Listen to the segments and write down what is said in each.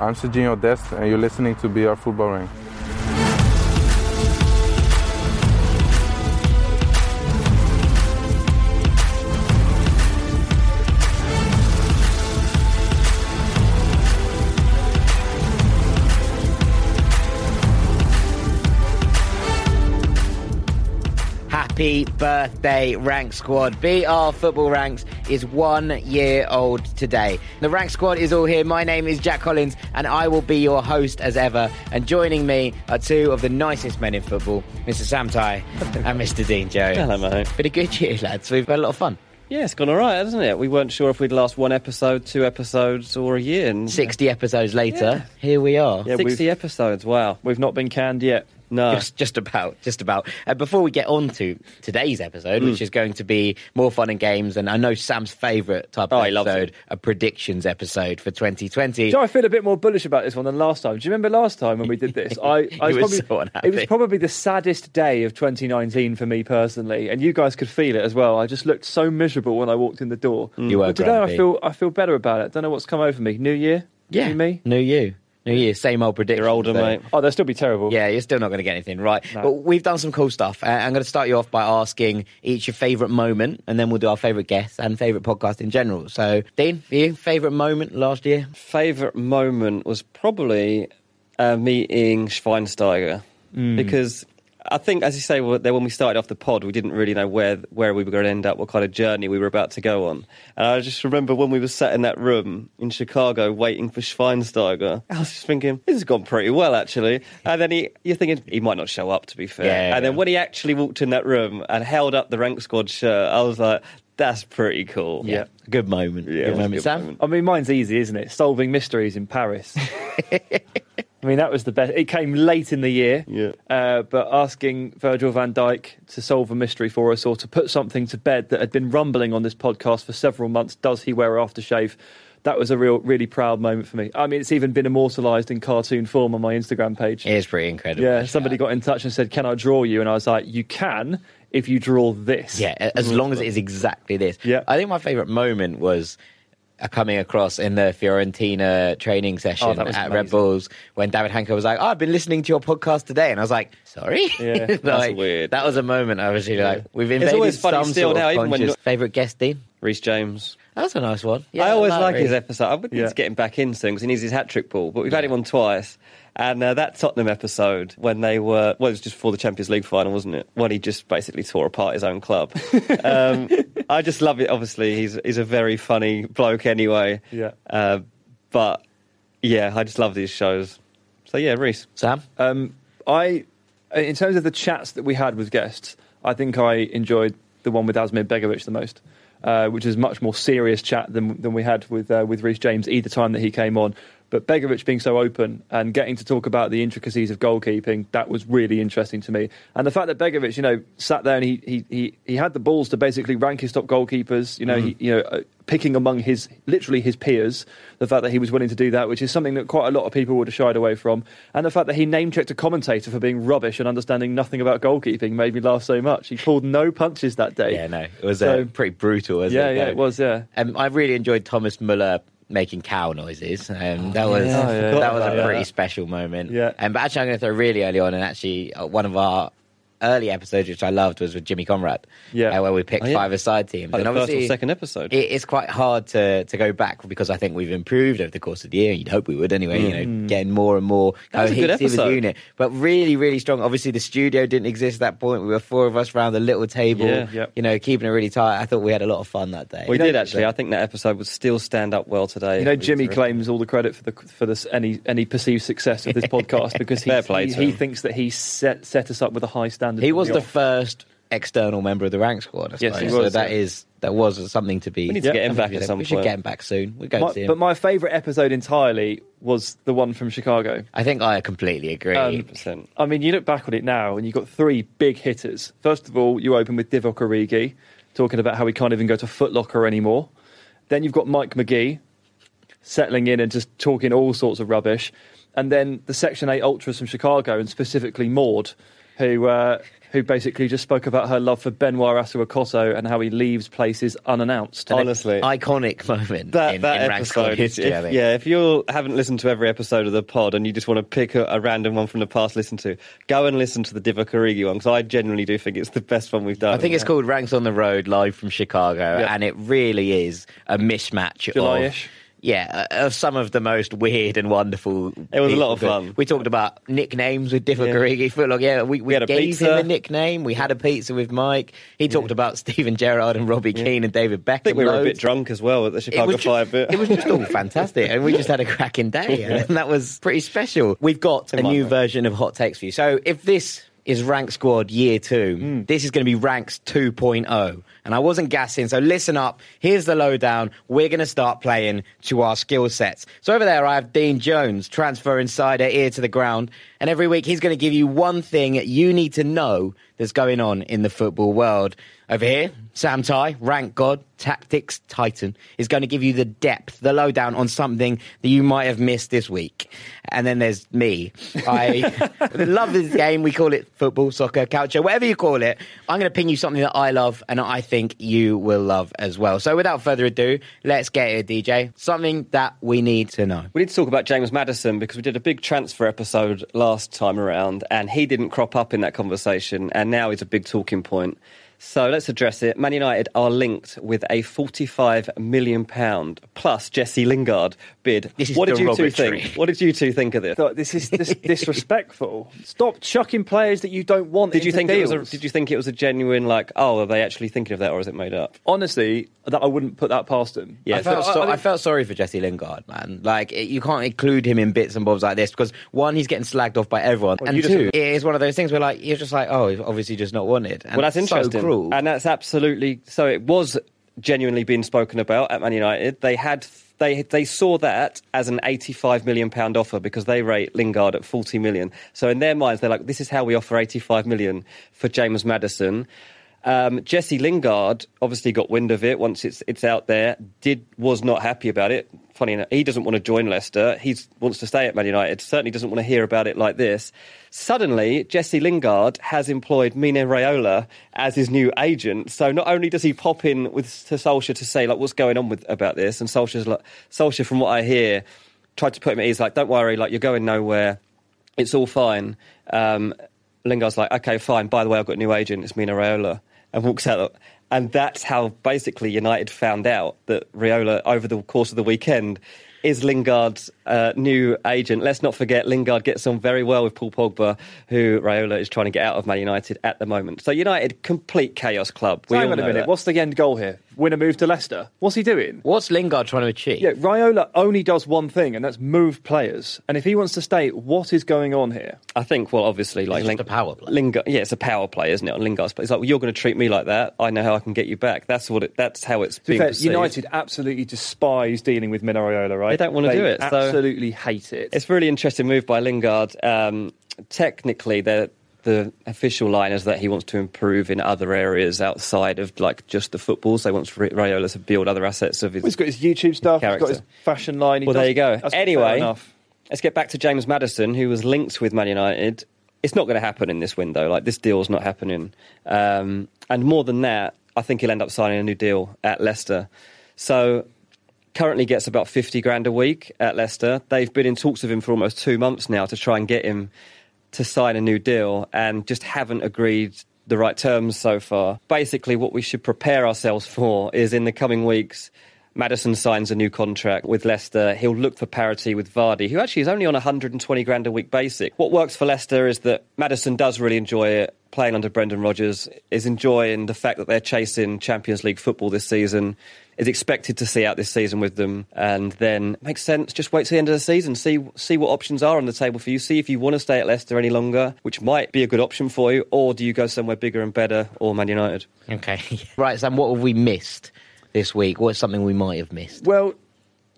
I'm Serginho Dest, and you're listening to BR Football Ring. Happy birthday, Rank Squad. BR Football Ranks is one year old today. The Rank Squad is all here. My name is Jack Collins, and I will be your host as ever. And joining me are two of the nicest men in football, Mr. Sam Tighe and Mr. Dean Jones. Hello, mate. Been a good year, lads. We've had a lot of fun. Yeah, it's gone all right, hasn't it? We weren't sure if we'd last one episode, two episodes, or a year. And 60 episodes later, here we are. Yeah, 60 episodes, wow. We've not been canned yet. No. Just, just about, just about. Uh, before we get on to today's episode, Mm. which is going to be more fun and games, and I know Sam's favourite type of Oh, he episode, a predictions episode for 2020. Do I feel a bit more bullish about this one than last time. Do you remember last time when we did this? I, I He was probably, so unhappy. It was probably the saddest day of 2019 for me personally, and you guys could feel it as well. I just looked so miserable when I walked in the door. You were But today grumpy. I feel I feel better about it. Don't know what's come over me. New year, Yeah, new me. new you, new year, same old predictions. You're older, though. mate. Oh, they'll still be terrible. Yeah, you're still not going to get anything right. No. But we've done some cool stuff. Uh, I'm going to start you off by asking each your favourite moment, and then we'll do our favourite guests and favourite podcast in general. So, Dean, for you, favourite moment last year? Favourite moment was probably uh, meeting Schweinsteiger. Because I think, as you say, there- when we started off the pod, we didn't really know where where we were going to end up, what kind of journey we were about to go on. And I just remember when we were sat in that room in Chicago waiting for Schweinsteiger, I was just thinking, this has gone pretty well, actually. And then he, you're thinking, he might not show up, to be fair. Yeah. And then when he actually walked in that room and held up the Rank Squad shirt, I was like, that's pretty cool. Yeah, good moment. Yeah, good moment. good Sam? moment. I mean, mine's easy, isn't it? Solving mysteries in Paris. I mean, that was the best. It came late in the year, Yeah. uh, but asking Virgil van Dijk to solve a mystery for us or to put something to bed that had been rumbling on this podcast for several months. Does he wear aftershave? That was a real, really proud moment for me. I mean, it's even been immortalised in cartoon form on my Instagram page. It is pretty incredible. yeah, somebody got in touch and said, "Can I draw you?" And I was like, "You can if you draw this." Yeah, as long as it is exactly this. Yeah. I think my favourite moment was coming across in the Fiorentina training session Oh, that was at Red. Bulls when David Hanker was like, oh, I've been listening to your podcast today. And I was like, sorry? Yeah, Like, that's weird. That was a moment I was really like, we've It's invaded always funny some still now, even when Favourite guest, Dean? Reece James. That's a nice one. I always like his episode. I would need Yeah. to get him back in soon because he needs his hat trick ball. But we've had him on twice. And uh, that Tottenham episode, when they were, well, it was just before the Champions League final, wasn't it? When he just basically tore apart his own club. um, I just love it. Obviously, he's he's a very funny bloke anyway. Yeah. Uh, but yeah, I just love these shows. So yeah, Reece. Sam? Um, I, in terms of the chats that we had with guests, I think I enjoyed the one with Asmir Begovic the most, uh, which is much more serious chat than than we had with uh, with Reece James either time that he came on. But Begovic being so open and getting to talk about the intricacies of goalkeeping, that was really interesting to me. And the fact that Begovic, you know, sat there and he he he, he had the balls to basically rank his top goalkeepers, you know, he, you know, uh, picking among his literally his peers. The fact that he was willing to do that, which is something that quite a lot of people would have shied away from, and the fact that he name checked a commentator for being rubbish and understanding nothing about goalkeeping made me laugh so much. He pulled no punches that day. Yeah, no. It was So- uh, pretty brutal, wasn't yeah, it? yeah, No. it was. Yeah, Um, I really enjoyed Thomas Muller making cow noises. Um, that was yeah, that was a pretty special moment. Yeah. Um, but actually, I'm going to throw really early on, and actually, uh, one of our early episodes, which I loved, was with Jimmy Conrad. Yeah. uh, where we picked Oh, yeah. five aside teams. Like and the first or obviously, second episode. it, it's quite hard to, to go back because I think we've improved over the course of the year. You'd hope we would anyway. You know, getting more and more That a good cohesive as a episode. unit. But really, really strong. Obviously, the studio didn't exist at that point. We were four of us around the little table. Yeah. Yep. You know, keeping it really tight. I thought we had a lot of fun that day. we You know, did actually. I think that episode would still stand up well today. you know, Jimmy terrific. claims all the credit for the for this any any perceived success of this podcast because he Fair play he, he thinks that he set set us up with a high standard. He was the off. first external member of the rank squad. I Yes, suppose. he was, so that yeah. is that was something to be. We need to get him back at to- some We should get him back soon. We're going My- to see him. but my favourite episode entirely was the one from Chicago. I think I completely agree. Um, 100%. I mean, you look back on it now, and you've got three big hitters. First of all, you open with Divock Origi, talking about how he can't even go to Foot Locker anymore. Then you've got Mike Magee settling in and just talking all sorts of rubbish. And then the Section 8 Ultras from Chicago, and specifically Maud, who uh, who basically just spoke about her love for Benoit Asuakoto and how he leaves places unannounced. Honestly. iconic moment that, in, that in episode, history. I if, think. yeah, if you haven't listened to every episode of the pod and you just want to pick a, a random one from the past, listen to, go and listen to the Divock Origi one because I genuinely do think it's the best one we've done. I think it's called Ranks on the Road, live from Chicago, Yeah. and it really is a mismatch July-ish. of. Yeah, uh, of some of the most weird and wonderful. It was a lot of fun. We talked about nicknames with Divock Yeah. Origi. Footlong, yeah, we, we, a gave him a nickname. We had a pizza with Mike. He talked about Steven Gerrard and Robbie Keane and David Beckham. I think we were a bit drunk as well at the Chicago just, Fire bit. it was just all fantastic, and we just had a cracking day, and that was pretty special. We've got a new be. version of Hot Takes for you. So if this is Rank Squad Year Two, Hmm. this is going to be Ranks 2.0. And I wasn't gassing, so listen up. Here's the lowdown. We're going to start playing to our skill sets. So over there, I have Dean Jones, transfer insider, ear to the ground. And every week, he's going to give you one thing you need to know that's going on in the football world. Over here, Sam Tighe, rank god, tactics titan, is going to give you the depth, the lowdown on something that you might have missed this week. And then there's me. I love this game. We call it football, soccer, culture, whatever you call it. I'm going to ping you something that I love and I think you will love as well. So without further ado, let's get it, DJ. Something that we need to know. We need to talk about James Maddison because we did a big transfer episode last time around and he didn't crop up in that conversation and now he's a big talking point. So let's address it. Man United are linked with a £45 million plus Jesse Lingard bid. This is what did you two think? What did you two think of this? Thought, This is this disrespectful. Stop chucking players that you don't want. Did you think it was a, did you think it was a genuine like oh are they actually thinking of that or is it made up? Honestly, that I wouldn't put that past him. Yeah, I felt, so, I I, think- felt sorry for Jesse Lingard, man. Like it, you can't include him in bits and bobs like this because one, he's getting slagged off by everyone, Well, and two, it is one of those things where like you're just like, oh, he's obviously just not wanted. And well, that's interesting, So cruel. and that's absolutely so. It was genuinely being spoken about at Man United. They had they they saw that as an eighty-five million pound offer because they rate Lingard at forty million. So in their minds, they're like, "This is how we offer eighty-five million for James Maddison." Um, Jesse Lingard obviously got wind of it once it's it's out there. Did was not happy about it. Funny enough, he doesn't want to join Leicester. He wants to stay at Man United. Certainly doesn't want to hear about it like this. Suddenly, Jesse Lingard has employed Mino Raiola as his new agent. So not only does he pop in with to Solskjaer to say like what's going on with about this, and Solskjaer's like Solskjaer, from what I hear, tried to put him at ease. Like, don't worry, like you're going nowhere. It's all fine. Um, Lingard's like, okay, fine. By the way, I've got a new agent. It's Mino Raiola, and walks out. And that's how basically United found out that Raiola, over the course of the weekend, is Lingard's uh, new agent. Let's not forget, Lingard gets on very well with Paul Pogba, who Raiola is trying to get out of Man United at the moment. So United, complete chaos club. We Hang on a minute. that. What's the end goal here? Win a move to Leicester. What's he doing? What's Lingard trying to achieve? Yeah, Raiola only does one thing, and that's move players. And if he wants to stay, what is going on here? I think, well, obviously, like just a power play. Lingard, yeah, it's a power play, isn't it? On Lingard's play, it's like well, you're going to treat me like that. I know how I can get you back. That's what. It, that's how it's To be being fair, perceived. United absolutely despise dealing with Mino Raiola, right? They don't wanna do it, so- Absolutely hate it. It's a really interesting move by Lingard. Um, technically, the the official line is that he wants to improve in other areas outside of like just the football. So he wants Ra- Raiola to build other assets of his. He's got his YouTube stuff. Character. He's got his fashion line. He well, does- there you go. Anyway, let's get back to James Maddison, who was linked with Man United. It's not going to happen in this window. Like this deal's not happening. Um, and more than that, I think he'll end up signing a new deal at Leicester. So currently gets about 50 grand a week at Leicester. They've been in talks with him for almost two months now to try and get him to sign a new deal and just haven't agreed the right terms so far. Basically, what we should prepare ourselves for is in the coming weeks. Maddison signs a new contract with Leicester. He'll look for parity with Vardy, who actually is only on 120 grand a week basic. What works for Leicester is that Maddison does really enjoy it, playing under Brendan Rodgers, is enjoying the fact that they're chasing Champions League football this season, is expected to see out this season with them, and then makes sense. Just wait to the end of the season, see see what options are on the table for you. See if you want to stay at Leicester any longer, which might be a good option for you, or do you go somewhere bigger and better, or Man United? Okay. right, Sam. What have we missed this week? What's something we might have missed? Well,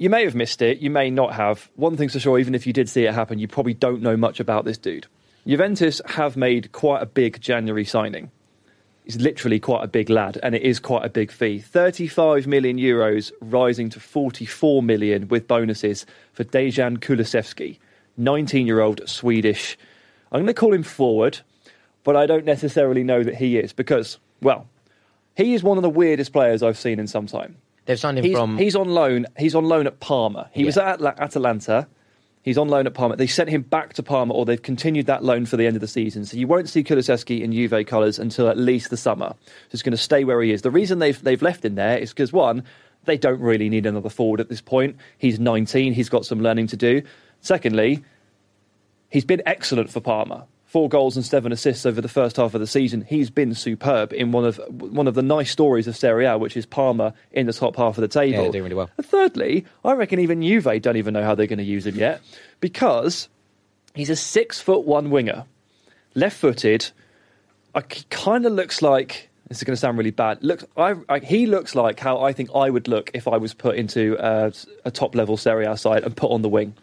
you may have missed it. You may not have. One thing's for sure, even if you did see it happen, you probably don't know much about this dude. Juventus have made quite a big January signing. He's literally quite a big lad, and it is quite a big fee. 35 million euros, rising to 44 million with bonuses for Dejan Kulusevski, 19 year old Swedish. I'm going to call him forward. but I don't necessarily know that he is because, well, he is one of the weirdest players I've seen in some time. They've signed him He's, from. he's on loan. He's on loan at Parma. He was at Atalanta. He's on loan at Parma. They sent him back to Parma, or they've continued that loan for the end of the season. So you won't see Kulusevski in Juve colours until at least the summer. So he's going to stay where he is. The reason they've they've left him there is because one, they don't really need another forward at this point. He's 19. He's got some learning to do. Secondly, he's been excellent for Parma. Four goals and seven assists over the first half of the season. He's been superb in one of one of the nice stories of Serie A, which is Parma in the top half of the table. Yeah, doing really well. And thirdly, I reckon even Juve don't even know how they're going to use him yet because he's a six foot one winger, left footed. He kind of looks like this is going to sound really bad. Looks, I, I, he looks like how I think I would look if I was put into uh, a top level Serie A side and put on the wing.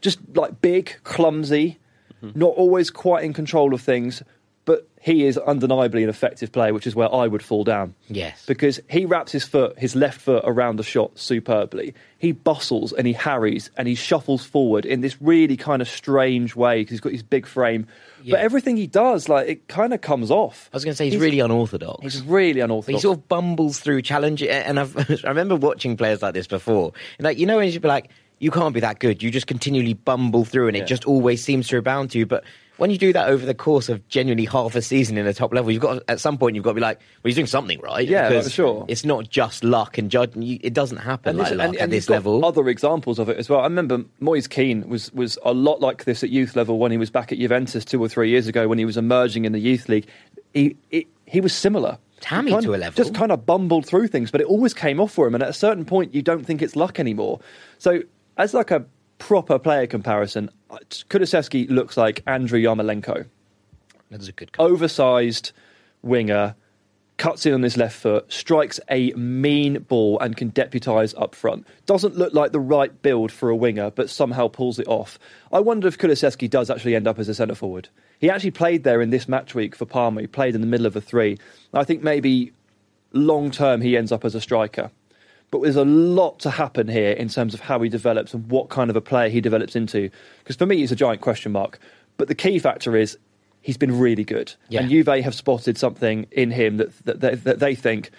Just like big, clumsy, Mm-hmm. not always quite in control of things, but he is undeniably an effective player, which is where I would fall down yes. because he wraps his foot, his left foot around the shot superbly. He bustles and he harries and he shuffles forward in this really kind of strange way because he's got his big frame. Yeah. But everything he does, like it kind of comes off. I was going to say he's, really unorthodox. He's really But he sort of bumbles through challenge, and I've, I remember watching players like this before. And like you know, when you'd be like, you can't be that good. You just continually bumble through, and it Yeah. just always seems to rebound to you. But when you do that over the course of genuinely half a season in the top level, you've got at some point you've got to be like, well, he's doing something right. Yeah, Because for sure. It's not just luck and judging. You, it doesn't happen And like this- luck and- at and this level. Other examples of it as well. I remember Moise Kean was was a lot like this at youth level when he was back at Juventus two or three years ago when he was emerging in the youth league. He he, he was similar. Tammy kind to a level. Just kind of bumbled through things, but it always came off for him. And at a certain point, you don't think it's luck anymore. So as like a proper player comparison, uh, looks like Andriy Yarmolenko That's a good. Call. oversized winger, cuts in on his left foot, strikes a mean ball and can deputise up front. Doesn't look like the right build for a winger, but somehow pulls it off. I wonder if Kulusevski does actually end up as a centre forward. He actually played there in this match week for Parma. He played in the middle of a three. I think maybe long term he ends up as a striker. But there's a lot to happen here in terms of how he develops and what kind of a player he develops into. Because for me, he's a giant question mark. But the key factor is he's been really good. Yeah. And Juve have spotted something in him that, that, that, that they think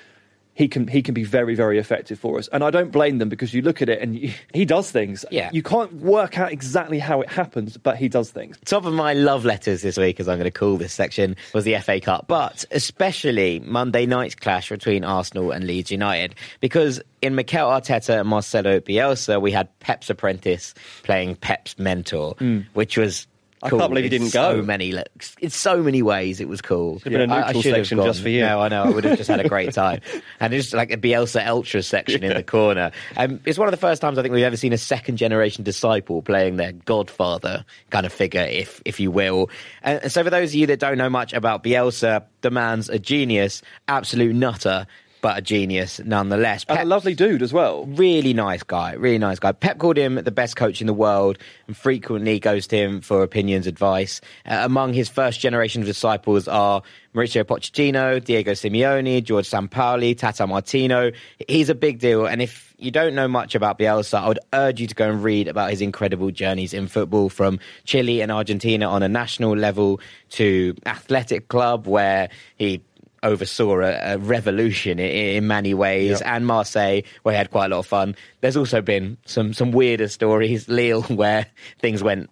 he can, he can be very, very effective for us. And I don't blame them because you look at it and you, he does things. Yeah. You can't work out exactly how it happens, but he does things. Top of my love letters this week, as I'm going to call this section, was the FA Cup, but especially Monday night's clash between Arsenal and Leeds United, because in Mikel Arteta and Marcelo Bielsa, we had Pep's apprentice playing Pep's mentor, hmm. which was. I can't cool believe he didn't so go. many le- in so many ways it was cool. Been a I- I neutral should have section gone. just for you. No, I know. I would have just had a great time. And it's like a Bielsa Ultra section in the corner. Um, it's one of the first times I think we've ever seen a second generation disciple playing their godfather kind of figure, if if you will. And and so, for those of you that don't know much about Bielsa, the man's a genius, absolute nutter, but a genius nonetheless. And a lovely dude as well. Really nice guy, really nice guy. Pep called him the best coach in the world and frequently goes to him for opinions, advice. Uh, among his first generation of disciples are Mauricio Pochettino, Diego Simeone, George Sampaoli, Tata Martino. He's a big deal. And if you don't know much about Bielsa, I would urge you to go and read about his incredible journeys in football from Chile and Argentina on a national level to Athletic Club, where he oversaw a, a revolution in, in many ways, Yep. and Marseille, where he had quite a lot of fun. There's also been some some weirder stories. Lille, where things went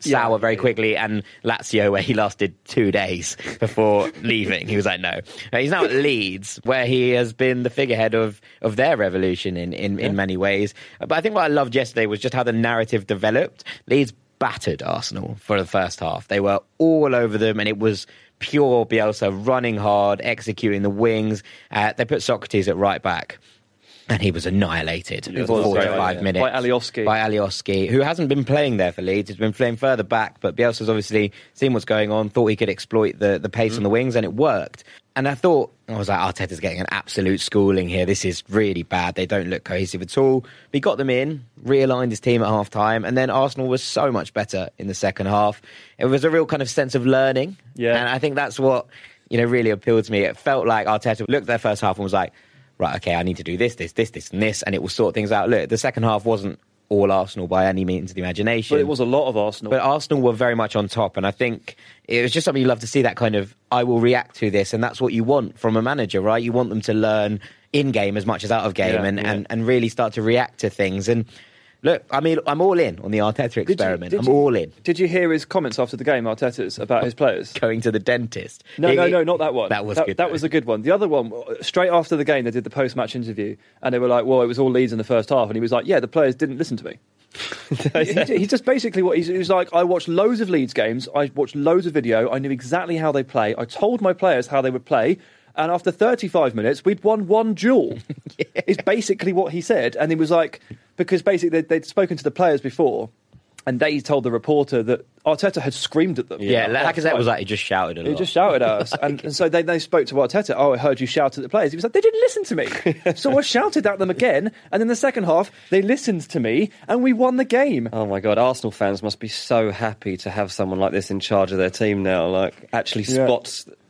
sour Yeah. very quickly, and Lazio, where he lasted two days before leaving. He was like, no. He's now at Leeds, where he has been the figurehead of of their revolution in in, in many ways. But I think what I loved yesterday was just how the narrative developed. Leeds battered Arsenal for the first half. They were all over them, and it was pure Bielsa running hard, executing the wings. Uh, they put Sokratis at right back. And he was annihilated for was, 45 yeah. minutes. By Alioski. By Alioski, who hasn't been playing there for Leeds. He's been playing further back, but Bielsa's obviously seen what's going on, thought he could exploit the, the pace on mm-hmm. the wings, and it worked. And I thought, I was like, Arteta's getting an absolute schooling here. This is really bad. They don't look cohesive at all. But he got them in, realigned his team at half time, and then Arsenal was so much better in the second half. It was a real kind of sense of learning. Yeah. And I think that's what, you know, really appealed to me. It felt like Arteta looked at their first half and was like, right, okay, I need to do this, this, this, this, and this, and it will sort things out. Look, the second half wasn't all Arsenal by any means of the imagination. But it was a lot of Arsenal. But Arsenal were very much on top, and I think it was just something you love to see that kind of I will react to this, and that's what you want from a manager, right? You want them to learn in game as much as out of game, Yeah, and, yeah. and and really start to react to things. And look, I mean, I'm all in on the Arteta Did you- experiment. did I'm you- all in. Did you hear his comments after the game, Arteta's, about his players? Going to the dentist. No, He- no, no, not that one. That was that, good. That was a good one. The other one, straight after the game, they did the post-match interview, and they were like, "Well, it was all Leeds in the first half," and he was like, "Yeah, the players didn't listen to me." He- he's just basically what he's, he was like. I watched loads of Leeds games. I watched loads of video. I knew exactly how they play. I told my players how they would play. And after 35 minutes, we'd won one duel. Is basically what he said. And he was like, because basically they'd, they'd spoken to the players before, and they told the reporter that Arteta had screamed at them. Yeah, Half Lacazette time. was like he just shouted a lot. He just shouted at us. And, and so they, they spoke to Arteta. Oh, I heard you shout at the players. He was like, they didn't listen to me. so I shouted at them again. And in the second half, they listened to me and we won the game. Oh my god, Arsenal fans must be so happy to have someone like this in charge of their team now. Like actually Yeah.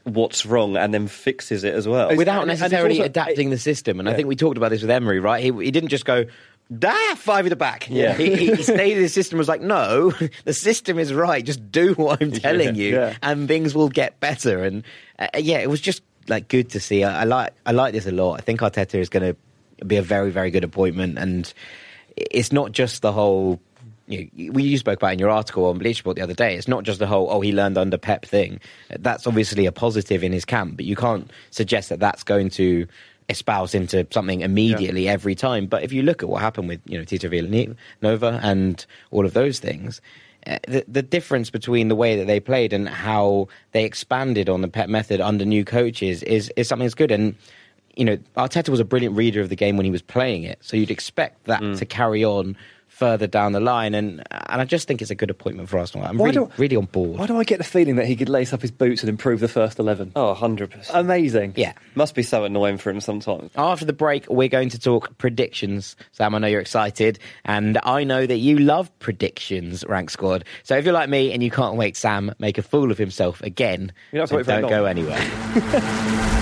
Spots what's wrong and then fixes it as well. without and- and necessarily also- adapting the system. And I think we talked about this with Emery, right? He, he didn't just go, ah, five at the back. Yeah. He, he he stayed in the system, was like, no, the system is right. Just do what I'm telling you, Yeah. and things will get better. And uh, yeah, it was just like good to see. I, I like I like this a lot. I think Arteta is going to be a very very good appointment, and it's not just the whole. You, know, we you spoke about in your article on Bleacher Report the other day. It's not just the whole "oh he learned under Pep" thing. That's obviously a positive in his camp, but you can't suggest that that's going to espouse into something immediately every time. But if you look at what happened with you know Tito Vilanova and all of those things, uh, the, the difference between the way that they played and how they expanded on the Pep method under new coaches is is something that's good. And you know Arteta was a brilliant reader of the game when he was playing it, so you'd expect that Mm. to carry on further down the line. And and I just think it's a good appointment for Arsenal. I'm Why really do- really on board. Why do I get the feeling that he could lace up his boots and improve the first 11? oh, 100%. Amazing. yeah. Must be so annoying for him sometimes. After the break, we're going to talk predictions. Sam, I know you're excited, and I know that you love predictions, Rank Squad. So if you're like me and you can't wait, Sam, make a fool of himself again. You don't have to then wait very don't go anywhere.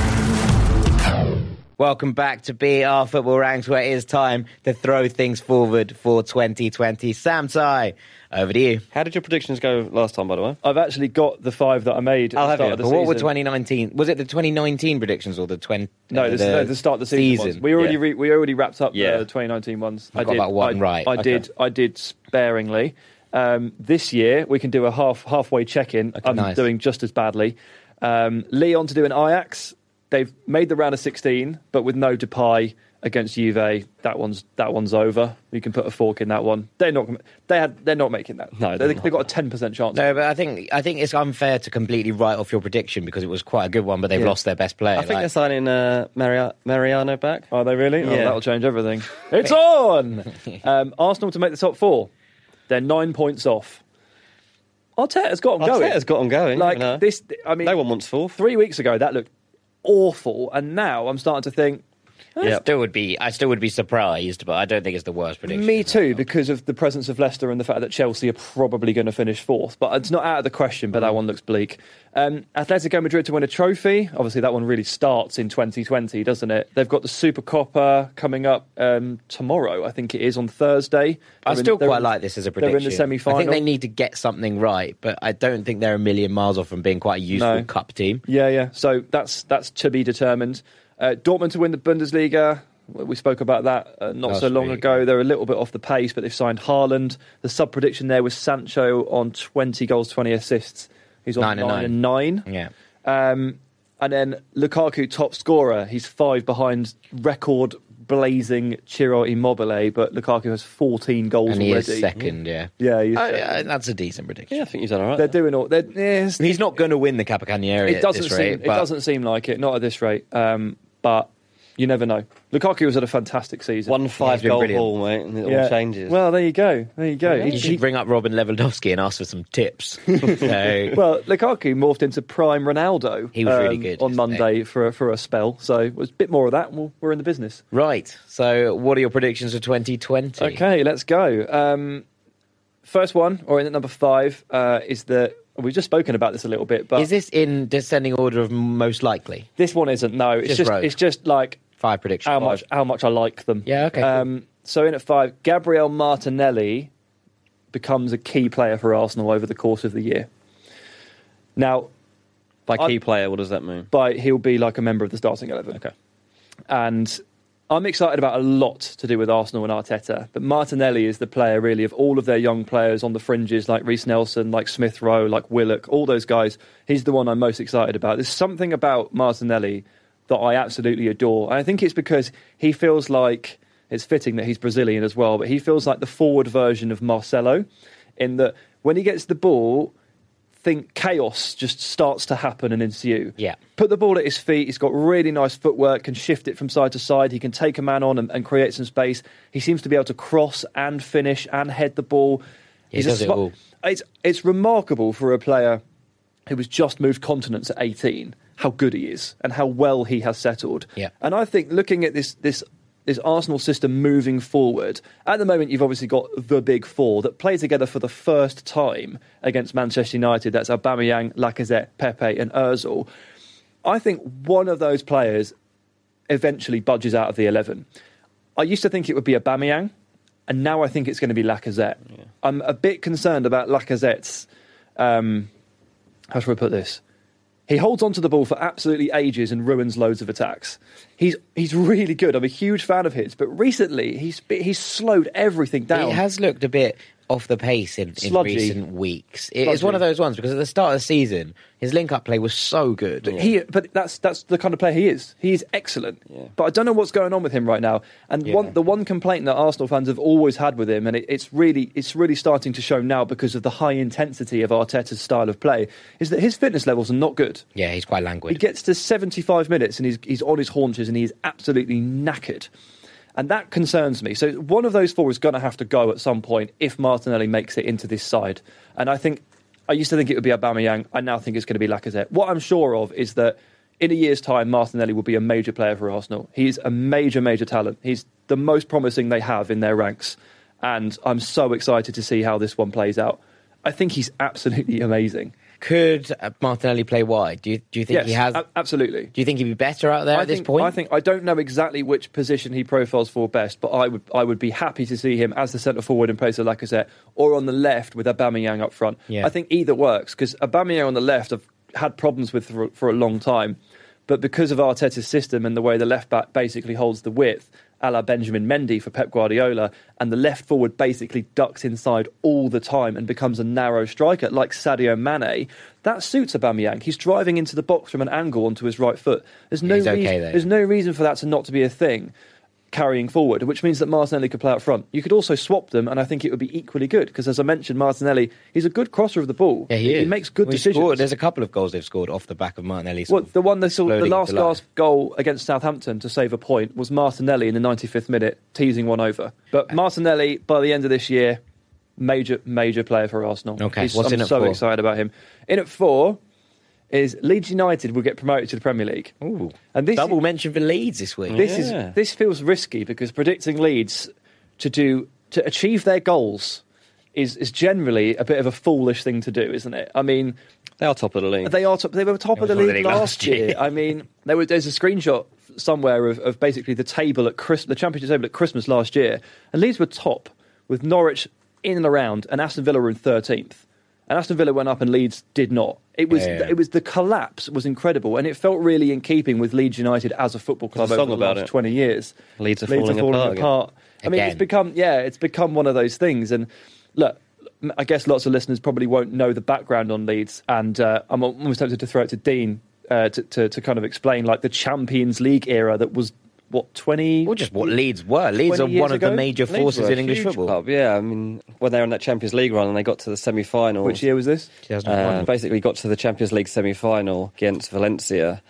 Welcome back to BR Football Ranks, where it is time to throw things forward for 2020. Sam Tighe, over to you. How did your predictions go last time, by the way? I've actually got the five that I made at I'll the have start you. of the But what were 2019? Was it the 2019 predictions or the 20? No, uh, this is no, the start of the season. ones. We already yeah. re- we already wrapped up Yeah. the 2019 ones. I got about one I, right. I Okay. did. I did sparingly. Um, this year we can do a half halfway check in. Okay, I'm nice. doing just as badly. Um, Leon to do an Ajax. They've made the round of 16, but with no Depay against Juve. That one's that one's over. You can put a fork in that one. They're not. They had. They're not making that. No, they, they're they've got a 10 percent chance. No, but I think I think it's unfair to completely write off your prediction because it was quite a good one, but they've Yeah. lost their best player. I think like- they're signing uh, Maria- Mariano back. Are they really? Oh, that'll change everything. It's on! um, Arsenal to make the top four. They're nine points off. Arteta's got them going. Arteta's got them going. like you know. this. I mean, no one wants fourth. three weeks ago that looked awful, and now I'm starting to think I still would be I still would be surprised, but I don't think it's the worst prediction. me too because of the presence of Leicester and the fact that Chelsea are probably going to finish fourth. But it's not out of the question. But that one looks bleak. Um, Atletico Madrid to win a trophy. Obviously, that one really starts in 2020, doesn't it? They've got the Super Copa coming up um, tomorrow. I think it is on Thursday. I They're in- still they're quite in- like this as a prediction. they're in the semi-final. I think they need to get something right, but I don't think they're a million miles off from being quite a useful No. cup team. Yeah, yeah. So that's that's to be determined. Uh, Dortmund to win the Bundesliga. We spoke about that uh, not Last so long week, ago. They're a little bit off the pace, but they've signed Haaland. The sub prediction there was Sancho on 20 goals, 20 assists. He's on Nine nine, and nine. and nine. Yeah. Um, and then Lukaku, top scorer. He's five behind record blazing Ciro Immobile, but Lukaku has 14 goals And he already. is second, yeah. Yeah, he's Oh, second. yeah, that's a decent prediction. Yeah, I think you've done all right. they're doing all. They're, yeah, He's not going to win the Capocannoniere it at doesn't this seem rate, it doesn't seem like it, not at this rate. Um, but you never know. Lukaku was had a fantastic season. One five goal brilliant. haul, mate, and it Yeah. all changes. Well, there you go. There you go. you He- should he- bring up Robin Lewandowski and ask for some tips. so, well, Lukaku morphed into prime Ronaldo. He was really um, good, on isn't Monday for a, for a spell. So it was a bit more of that. we'll- We're in the business. right. So, what are your predictions for 2020? Okay, let's go. Um, first one, or in at number five, uh, is the. We've just spoken about this a little bit, but Is this in descending order of most likely? this one isn't. No, it's Just just it's just like Five predictions. how Five. much how much I like them. Yeah, okay, cool. Um, So in at five, Gabriel Martinelli becomes a key player for Arsenal over the course of the year. Now, By I- key player, what does that mean? by he'll be like a member of the starting eleven. Okay. And I'm excited about a lot to do with Arsenal and Arteta. But Martinelli is the player, really, of all of their young players on the fringes, like Reiss Nelson, like Smith Rowe, like Willock, all those guys. He's the one I'm most excited about. There's something about Martinelli that I absolutely adore. And I think it's because he feels like it's fitting that he's Brazilian as well, but he feels like the forward version of Marcelo in that when he gets the ball, think chaos just starts to happen and ensue. Yeah. Put the ball at his feet. He's got really nice footwork, can shift it from side to side. He can take a man on and, and create some space. He seems to be able to cross and finish and head the ball. He a does it all. It's, it's remarkable for a player who has just moved continents at 18 how good he is and how well he has settled. Yeah. And I think looking at this this this Arsenal system moving forward, at the moment you've obviously got the big four that play together for the first time against Manchester United. That's Aubameyang, Lacazette, Pepe, and Özil. I think one of those players eventually budges out of the eleven. I used to think it would be Aubameyang, and now I think it's going to be Lacazette. I'm a bit concerned about Lacazette's. Um, how should I put this? He holds onto the ball for absolutely ages and ruins loads of attacks. He's he's really good. I'm a huge fan of his, but recently he's he's slowed everything down. It has looked a bit off the pace in, in Sludgy. recent weeks. It- It's Sludgy. one of those ones because at the start of the season, his link-up play was so good. He, but that's that's the kind of player he is. He is excellent. Yeah. But I don't know what's going on with him right now. And Yeah. one, the one complaint that Arsenal fans have always had with him, and it, it's really it's really starting to show now because of the high intensity of Arteta's style of play, is that his fitness levels are not good. yeah, he's quite languid. He gets to 75 minutes and he's, he's on his haunches and he's absolutely knackered. And that concerns me. So one of those four is going to have to go at some point if Martinelli makes it into this side. And I think, I used to think it would be Aubameyang. I now think it's going to be Lacazette. What I'm sure of is that in a year's time, Martinelli will be a major player for Arsenal. He's a major, major talent. He's the most promising they have in their ranks. And I'm so excited to see how this one plays out. I think he's absolutely amazing. Could uh, Martinelli play wide? Do you do you think yes, he has? a- absolutely. do you think he'd be better out there I at this point? I think I don't know exactly which position he profiles for best, but I would I would be happy to see him as the centre forward in place of Lacazette, or on the left with Aubameyang up front. Yeah. I think either works because Aubameyang on the left I've had problems with for, for a long time, but because of Arteta's system and the way the left back basically holds the width, a la Benjamin Mendy for Pep Guardiola, and the left forward basically ducks inside all the time and becomes a narrow striker like Sadio Mane. That suits Aubameyang. He's driving into the box from an angle onto his right foot. There's no He's reason, there. there's no reason for that to not to be a thing carrying forward, which means that Martinelli could play up front. You could also swap them, and I think it would be equally good because, as I mentioned, Martinelli he's a good crosser of the ball. yeah, he, is. makes good decisions. Scored, there's a couple of goals they've scored off the back of Martinelli's. Well, the one that saw the last gasp goal against Southampton to save a point was Martinelli in the 95th minute, teasing one over. But uh, Martinelli, by the end of this year, major major player for Arsenal. Okay, He's- I'm so four? excited about him. In at four is Leeds United will get promoted to the Premier League. Ooh, And this double mention for Leeds this week. This Yeah. is this feels risky because predicting Leeds to do to achieve their goals is is generally a bit of a foolish thing to do, isn't it? I mean, They are top of the league. they are top, they were top of the top of league, the league last last year. year. I mean, there was, there's a screenshot somewhere of, of basically the table at Chris, the championship table at Christmas last year, and Leeds were top with Norwich in and around, and Aston Villa were in thirteenth. And Aston Villa went up, and Leeds did not. It was Yeah. it was the collapse was incredible, and it felt really in keeping with Leeds United as a football club over the last it. twenty years. Leeds are Leeds falling are falling apart apart. I mean, it's become yeah, it's become one of those things. And look, I guess lots of listeners probably won't know the background on Leeds, and uh, I'm almost tempted to throw it to Dean uh, to, to to kind of explain like the Champions League era that was what twenty. Well, just what Leeds were. Leeds are years one of the ago? major Leeds forces were a in English huge football. club, yeah, I mean, when they were in that Champions League run and they got to the semi-final, Which year was this? 2001. Uh, basically got to the Champions League semi-final against Valencia,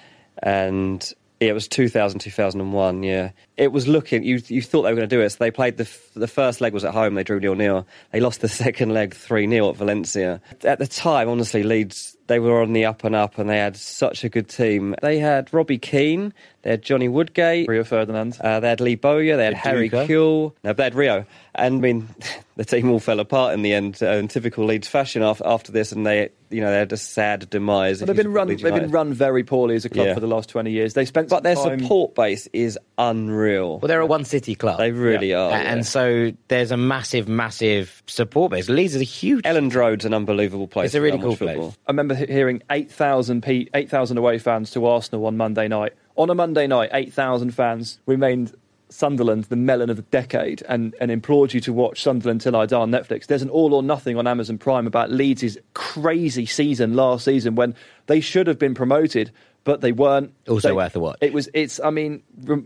and yeah, it was 2000, 2001, Yeah, it was looking. You you thought they were going to do it. So they played the f- the first leg was at home. They drew nil nil. They lost the second leg three 0 at Valencia. At the time, honestly, Leeds they were on the up and up, and they had such a good team. They had Robbie Keane. They had Johnny Woodgate. Rio Ferdinand. Uh, they had Lee Bowyer, they had Harry Viduka. Kewell, no, they had Rio. And I mean, the team all fell apart in the end uh, in typical Leeds fashion after, after this, and they, you know, they had a sad demise. But they've been run. They've been run very poorly as a club Yeah. for the last twenty years. They spent, But their time- support base is unreal. Well, they're a one city club. They really Yeah. are. A- yeah. And so there's a massive, massive support base. Leeds is a huge. Elland Road's an unbelievable place. It's a really cool watch place. I remember he- hearing 8,000 P- 8,000 away fans to Arsenal on Monday night. On a Monday night, 8,000 fans remained Sunderland the melon of the decade and, and implored you to watch Sunderland Till I Die on Netflix. There's an all or nothing on Amazon Prime about Leeds' crazy season last season when they should have been promoted, but they weren't. Also They- worth a watch. It was. It's. I mean,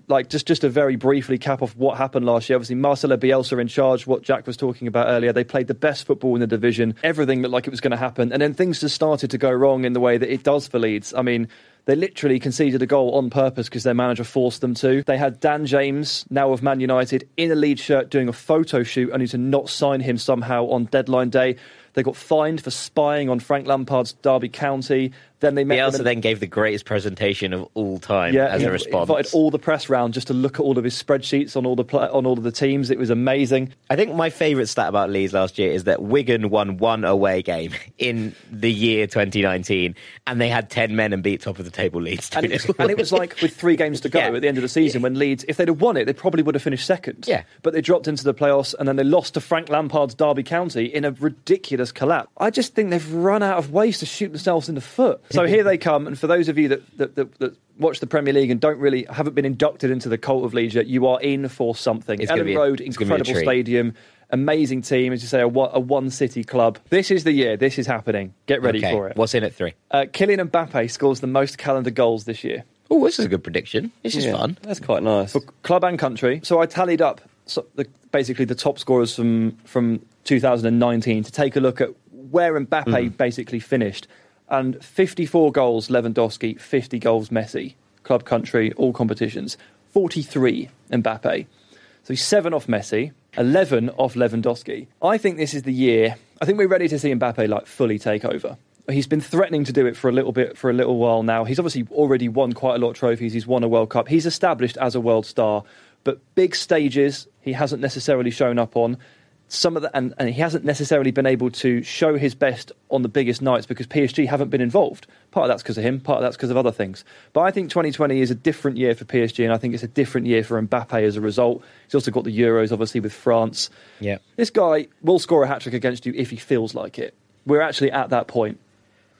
like just just to very briefly cap off what happened last year. Obviously, Marcelo Bielsa in charge. What Jack was talking about earlier. They played the best football in the division. Everything looked like it was going to happen, and then things just started to go wrong in the way that it does for Leeds. I mean. They literally conceded a goal on purpose because their manager forced them to. They had Dan James, now of Man United, in a Leeds shirt doing a photo shoot only to not sign him somehow on deadline day. They got fined for spying on Frank Lampard's Derby County. Then they met Bielsa then gave the greatest presentation of all time as he a response. invited all the press round just to look at all of his spreadsheets on all the on all of the teams. It was amazing. I think my favourite stat about Leeds last year is that Wigan won one away game in the year 2019, and they had 10 men and beat top of the table Leeds. And it, was, and it was like with three games to go Yeah. at the end of the season when Leeds, if they'd have won it, they probably would have finished second. Yeah. But they dropped into the playoffs and then they lost to Frank Lampard's Derby County in a ridiculous collapse. I just think they've run out of ways to shoot themselves in the foot. So here they come. And for those of you that, that, that, that watch the Premier League and don't really haven't been inducted into the cult of Leeds yet, you are in for something. It's Ellen be a- Road, it's gonna be a incredible stadium. Amazing team, as you say, a, one- a one city club. This is the year. This is happening. Get ready Okay, for it. What's in at three? Uh, Kylian Mbappe scores the most calendar goals this year. Oh, this is a good prediction. This is Yeah, fun. That's quite nice. for club and country. So I tallied up so the, basically the top scorers from from 2019 to take a look at where Mbappe basically finished. And 54 goals Lewandowski, 50 goals Messi, club country, all competitions. 43 Mbappe. So seven off Messi, 11 off Lewandowski. I think this is the year. I think we're ready to see Mbappe like fully take over. He's been threatening to do it for a little bit, for a little while now. He's obviously already won quite a lot of trophies. He's won a World Cup. He's established as a world star, but big stages he hasn't necessarily shown up on. Some of the, and, and he hasn't necessarily been able to show his best on the biggest nights because PSG haven't been involved. Part of that's because of him, part of that's because of other things. But I think 2020 is a different year for PSG, and I think it's a different year for Mbappe as a result. He's also got the Euros, obviously, with France. Yeah. This guy will score a hat trick against you if he feels like it. We're actually at that point.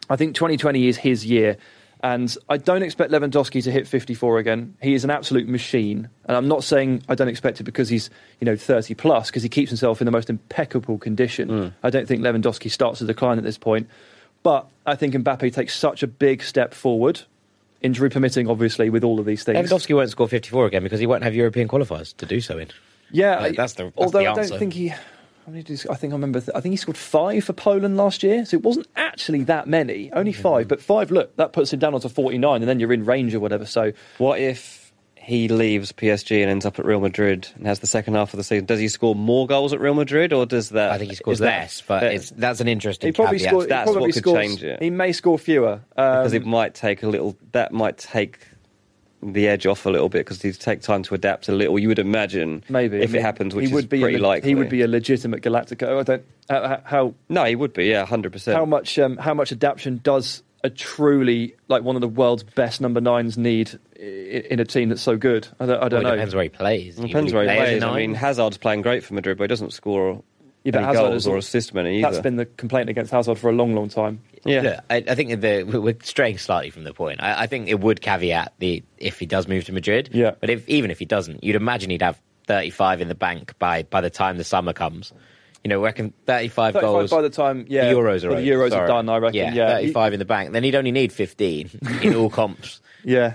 I think 2020 is his year. And I don't expect Lewandowski to hit 54 again. He is an absolute machine. And I'm not saying I don't expect it because he's, you know, 30 plus, because he keeps himself in the most impeccable condition. Hmm. I don't think Lewandowski starts to decline at this point. But I think Mbappe takes such a big step forward, injury permitting, obviously, with all of these things. Lewandowski won't score 54 again because he won't have European qualifiers to do so in. Yeah, Like, that's the- that's although the I don't think he. How many did he, I think I remember. I think he scored five for Poland last year, so it wasn't actually that many. Only Mm-hmm. five, but five. Look, that puts him down onto forty nine, and then you're in range or whatever. So What if he leaves PSG and ends up at Real Madrid and has the second half of the season? Does he score more goals at Real Madrid, or does that? I think he scores is that- less, but it's, that's an interesting he probably caveat. scores. That's probably what could scores, change it. He may score fewer because it um, might take a little. That might take the edge off a little bit because he'd take time to adapt a little. You would imagine, maybe if I mean, it happens, which he would is be pretty le- likely. He would be a legitimate Galactico. I don't how how, no, he would be. Yeah, hundred percent. how much um, how much adaptation does a truly like one of the world's best number nines need i- in a team that's so good? I don't, I don't Well, it know. depends where he plays. It depends where he play plays. I mean, Hazard's playing great for Madrid, but he doesn't score Yeah, but any Hazard goals is- or assist many either. That's been the complaint against Hazard for a long, long time. Yeah. Look, I, I think the, we're straying slightly from the point. I, I think it would caveat the if he does move to Madrid. Yeah. But if even if he doesn't, you'd imagine he'd have 35 in the bank by by the time the summer comes. You know, reckon 35, 35 goals. by the time, yeah, the Euros are the Euros are done. I reckon. Yeah, Yeah, 35 in the bank. Then he'd only need 15 in all comps. yeah.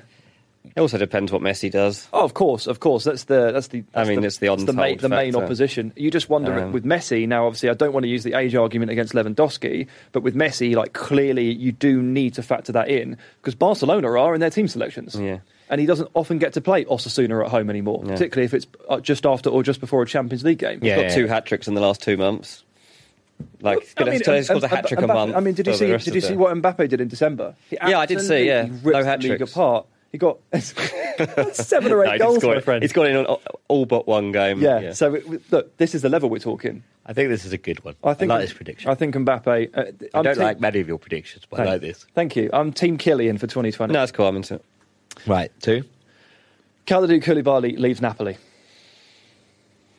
It also depends what Messi does. Oh, of course, of course. That's the that's the. I that's mean, it's the that's main, untold the main opposition. You just wonder Um, with Messi now. Obviously, I don't want to use the age argument against Lewandowski, but with Messi, like clearly, you do need to factor that in because Barcelona are in their team selections. Yeah. And he doesn't often get to play Osasuna at home anymore, Yeah. particularly if it's uh, just after or just before a Champions League game. Yeah. He's got two hat tricks in the last two months. Like, he's gonna- I mean, scores a hat trick a month. I mean, did you see? Did you see what Mbappe did in December? Yeah, I did see, yeah. No hat the league tricks. apart. He got seven or No, eight he goals, score- my friend. He's got in on all- all but one game. yeah, So look, this is the level we're talking. I think this is a good one. I think like this prediction. I think Mbappe. Uh, I don't team- like many of your predictions, but I like this. Thank you. I'm Team Kylian for 2020. no, it's cool. I'm into it. Right, two. Kalidou Koulibaly leaves Napoli.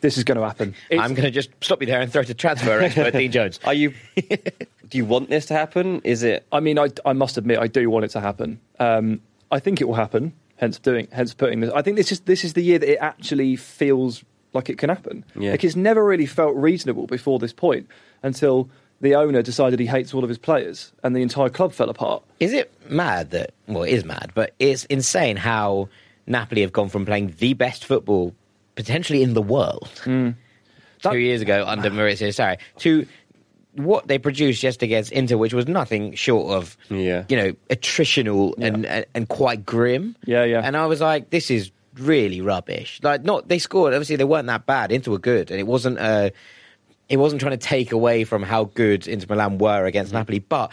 This is going to happen. It's- I'm going to just stop you there and throw it to transfer expert Dean Jones. Are you? do you want this to happen? Is it? I mean, I, I must admit, I do want it to happen. Um, I think it will happen. Hence doing, hence putting this. I think this is this is the year that it actually feels like it can happen. Yeah. Like it's never really felt reasonable before this point until the owner decided he hates all of his players and the entire club fell apart. Is it mad that, well, it is mad, but it's insane how Napoli have gone from playing the best football potentially in the world hmm. That- two years ago under Maurizio Sarri to what they produced yesterday against Inter, which was nothing short of, Yeah. you know, attritional and, and, and quite grim. Yeah, yeah. And I was like, this is really rubbish. Like, not, they scored, obviously they weren't that bad. Inter were good, and it wasn't uh it wasn't trying to take away from how good Inter Milan were against Mm-hmm. Napoli, but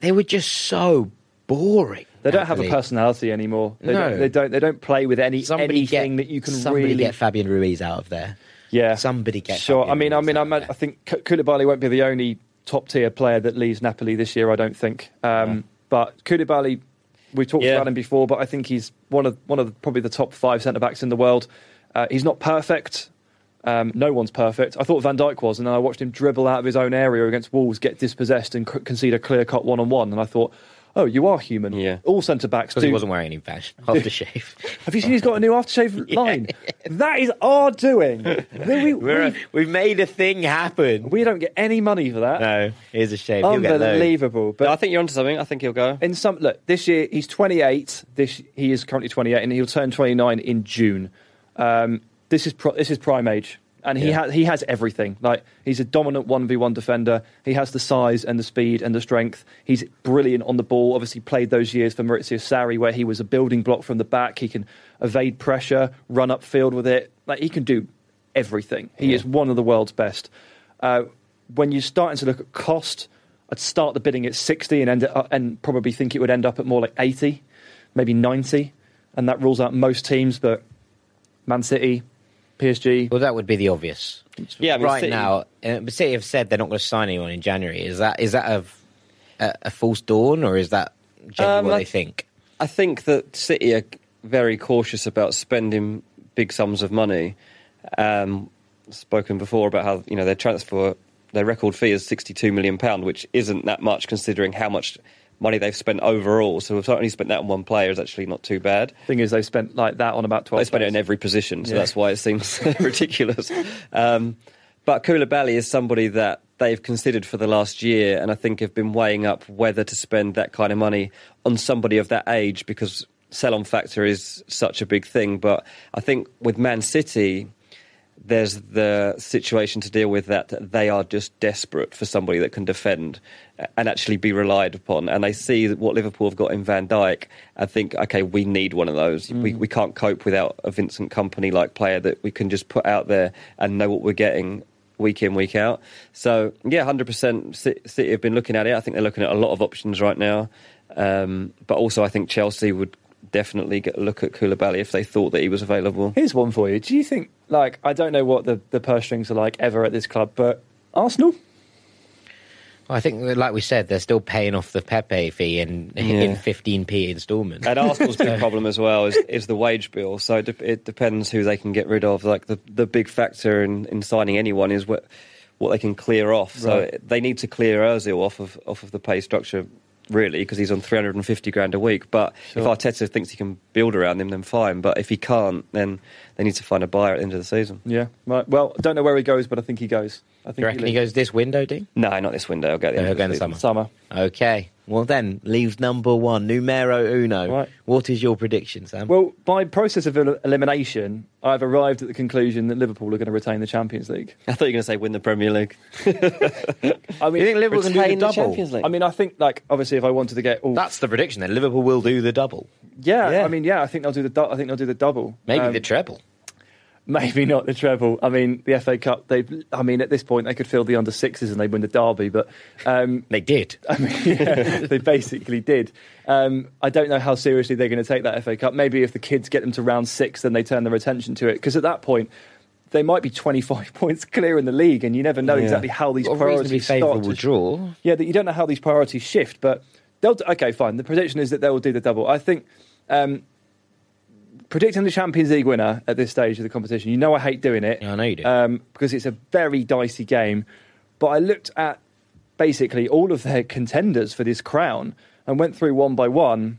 they were just so boring. They don't have a personality anymore. They, No. don't, they don't. They don't play with any Somebody anything get, that you can somebody really get Fabian Ruiz out of there. Yeah, Somebody get Sure. I mean, I mean, I'm, I think Koulibaly won't be the only top tier player that leaves Napoli this year. I don't think. Um, But Koulibaly, we talked Yeah. about him before, but I think he's one of one of the, probably the top five centre backs in the world. Uh, he's not perfect. Um, no one's perfect. I thought Van Dijk was, and then I watched him dribble out of his own area against Wolves, get dispossessed, and c- concede a clear cut one on one. And I thought, oh, you are human. Yeah. All centre backs Because do. he wasn't wearing any fashion aftershave. Have you seen he's got a new aftershave line? That is our doing. We, we- We're, we've made a thing happen. we don't get any money for that. no, here's a shame. He'll get loads. Unbelievable. But I think you're onto something. I think he'll go. in some look, this year he's 28. This he is currently 28, and he'll turn 29 in June. Um, this is pro, this is prime age, and he Yeah. has he has everything. Like he's a dominant one v one defender. He has the size and the speed and the strength. He's brilliant on the ball. Obviously, played those years for Maurizio Sarri, where he was a building block from the back. He can evade pressure, run upfield with it. Like he can do everything. He Yeah. is one of the world's best. Uh, when you're starting to look at cost, I'd start the bidding at 60 and end up, and probably think it would end up at more like 80, maybe 90, and that rules out most teams. But Man City, PSG, Well, that would be the obvious. Yeah, I mean, right City- now, uh, City have said they're not going to sign anyone in January. Is that is that a, a, a false dawn, or is that generally Um, what I- they think? I think that City are very cautious about spending big sums of money. Um, spoken before about how you know their transfer, their record fee is sixty-two million pound, which isn't that much considering how much money they've spent overall. So if only spent that on one player is actually not too bad. thing is they've spent like that on about 12. They spent it in every position, so Yeah. that's why it seems ridiculous. Um, but Koulibaly is somebody that they've considered for the last year, and I think have been weighing up whether to spend that kind of money on somebody of that age because sell-on factor is such a big thing. But I think with Man City, there's the situation to deal with that they are just desperate for somebody that can defend and actually be relied upon. And they see what Liverpool have got in Van Dijk and think, okay, we need one of those. We, we can't cope without a Vincent Kompany like player that we can just put out there and know what we're getting week in, week out. So, yeah, 100% Ci- City have been looking at it. I think they're looking at a lot of options right now. Um, but also, I think Chelsea would definitely get a look at Koulibaly if they thought that he was available. Here's one for you. Do you think, like, I don't know what the, the purse strings are like ever at this club, but Arsenal? Well, I think, like we said, they're still paying off the Pepe fee in in 15p instalments. And Arsenal's big problem as well is, is the wage bill. So it, de- it depends who they can get rid of. Like the, the big factor in, in signing anyone is what what they can clear off. So Right. they need to clear Ozil off of off of the pay structure really because he's on 350 grand a week. But Sure. if Arteta thinks he can build around him, then fine. But if he can't, then they need to find a buyer at the end of the season. Yeah. Right. Well, don't know where he goes, but I think he goes. I think you reckon he leaves. goes this window, Dean? No, not this window. I'll get the No, end he'll of go in the the summer. Summer. Okay. Well, then leaves number one, numero uno. Right. What is your prediction, Sam? Well, by process of el- elimination, I've arrived at the conclusion that Liverpool are going to retain the Champions League. I thought you were going to say win the Premier League. I mean, you think Liverpool can do the Retain the? Champions League. I mean, I think like obviously, if I wanted to get all, That's the prediction. Then Liverpool will do the double, yeah, Yeah. I mean, yeah, I think they'll do the, du- I think they'll do the double, maybe Um, the treble. Maybe not the treble. I mean, the FA Cup. They, I mean, at this point, they could field the under sixes and they win the derby, but um, They did. I mean, yeah, they basically did. Um, I don't know how seriously they're going to take that FA Cup. Maybe if the kids get them to round six, then they turn their attention to it. Because at that point, they might be 25 points clear in the league, and you never know Yeah. exactly how these Got priorities start to draw. yeah, that you don't know how these priorities shift, but they'll. Okay, fine. The prediction is that they will do the double. I think um, predicting the Champions League winner at this stage of the competition. You know I hate doing it. Yeah, I know you do. Um, because it's a very dicey game. But I looked at basically all of their contenders for this crown and went through one by one.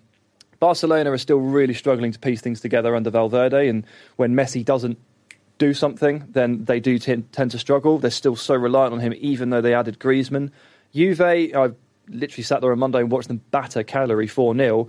Barcelona are still really struggling to piece things together under Valverde, and when Messi doesn't do something, then they do t- tend to struggle. They're still so reliant on him, even though they added Griezmann. Juve, I literally sat there on Monday and watched them batter Cagliari 4 0.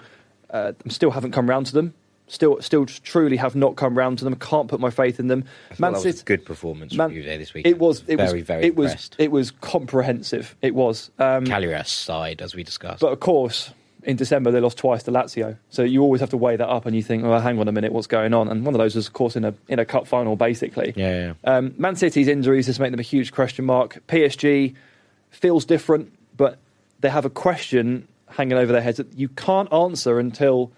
Uh, still haven't come round to them. Still, still truly have not come round to them. Can't put my faith in them. I thought that was a good performance Man- from Juve this week. It was. It very, was. very it was. impressed. It was comprehensive. It was. Um, Cagliari's side, as we discussed. but of course, in December they lost twice to Lazio. So you always have to weigh that up, and you think, "Oh, hang on a minute, what's going on?" And one of those was, of course, in a in a cup final, basically. yeah, yeah, yeah. Um, Man City's injuries just make them a huge question mark. PSG feels different, but they have a question hanging over their heads that you can't answer until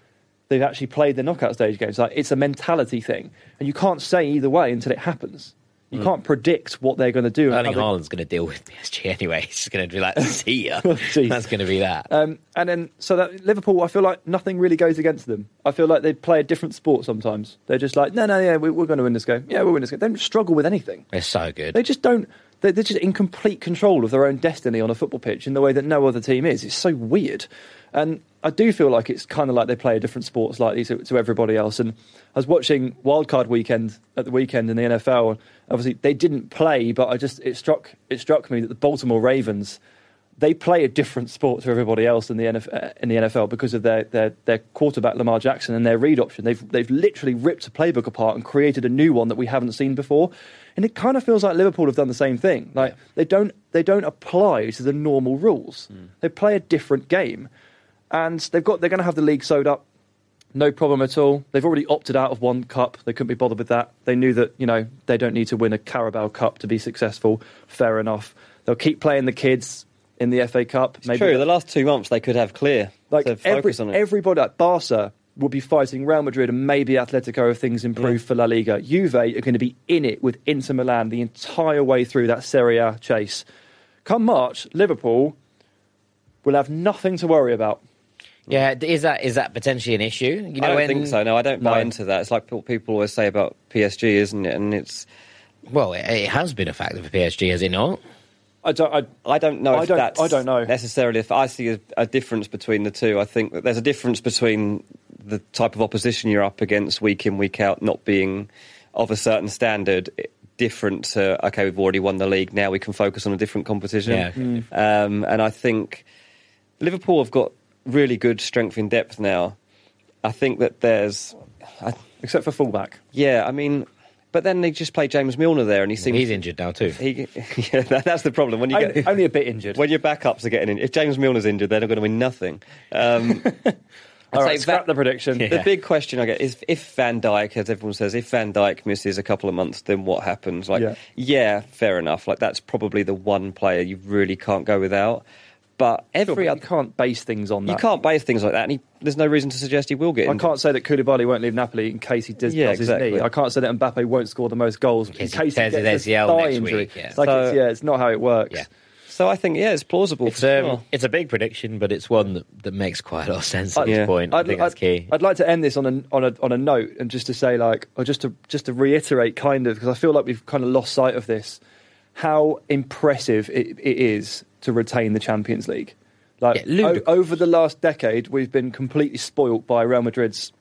they've actually played the knockout stage games. Like it's a mentality thing, and you can't say either way until it happens. You can't predict what they're going to do. Erling how Haaland's going to deal with PSG anyway. He's going to be like, see ya. That's going to be that. Um, and then, so that Liverpool, I feel like nothing really goes against them. I feel like they play a different sport sometimes. They're just like, no, no, yeah, we, we're going to win this game. Yeah, we'll win this game. They don't struggle with anything. They're so good. They just don't. They're, just in complete control of their own destiny on a football pitch in the way that no other team is. It's so weird. And I do feel like it's kind of like they play a different sport slightly to, to everybody else. And I was watching Wildcard Weekend at the weekend in the NFL. Obviously, they didn't play, but I just it struck it struck me that the Baltimore Ravens they play a different sport to everybody else in the NFL, uh, in the NFL because of their, their, their quarterback Lamar Jackson and their read option. They've they've literally ripped a playbook apart and created a new one that we haven't seen before. And it kind of feels like Liverpool have done the same thing. Like they don't they don't apply to the normal rules. Hmm. They play a different game, and they've got they're going to have the league sewed up. No problem at all. They've already opted out of one cup. They couldn't be bothered with that. They knew that you know they don't need to win a Carabao Cup to be successful. Fair enough. They'll keep playing the kids in the FA Cup. It's true. The last two months they could have clear. like to every, focus on it. everybody like Barca will be fighting Real Madrid and maybe Atletico if things improve for La Liga. Juve are going to be in it with Inter Milan the entire way through that Serie A chase. Come March, Liverpool will have nothing to worry about. yeah, is that is that potentially an issue? You I don't when- think so. No, I don't buy No. into that. It's like what people always say about PSG, isn't it? And it's Well, it, it has been a factor for PSG, has it not? I don't. I, I don't know I if don't- that's I don't know. necessarily. If I see a, a difference between the two, I think that there's a difference between the type of opposition you're up against week in week out not being of a certain standard. Different to okay, we've already won the league. Now we can focus on a different competition. Yeah. Mm. Um, and I think Liverpool have got really good strength in depth now. I think that there's, I, except for fullback. yeah, I mean, but then they just play James Milner there, and he seems He's injured now too. He, yeah, that, that's the problem when you Only, get only a bit injured. when your backups are getting in. If James Milner's injured, they're not going to win nothing. Um, I'd All say right, scrap Va- the prediction. Yeah. The big question I get is if Van Dijk, as everyone says, if Van Dijk misses a couple of months, then what happens? Like, Yeah. yeah, fair enough. Like that's probably the one player you really can't go without. But Sure, but every you other, can't base things on that. you can't base things like that, and he, there's no reason to suggest he will get. I injured. can't say that Koulibaly won't leave Napoli in case he does, Yeah, does his exactly. knee. I can't say that Mbappe won't score the most goals in case he case he tears gets his a ACL thigh injury. week, yeah. It's like it's, yeah, it's not how it works. Yeah. So I think yeah, it's plausible It's, for um, sure. it's a big prediction, but it's one that, that makes quite a lot of sense at I'd- this Yeah. point. I I'd, think that's I'd- key. I'd like to end this on a on a on a note and just to say like or just to just to reiterate kind of because I feel like we've kind of lost sight of this how impressive it, it is to retain the Champions League. Like Yeah, o- over the last decade, we've been completely spoilt by Real Madrid's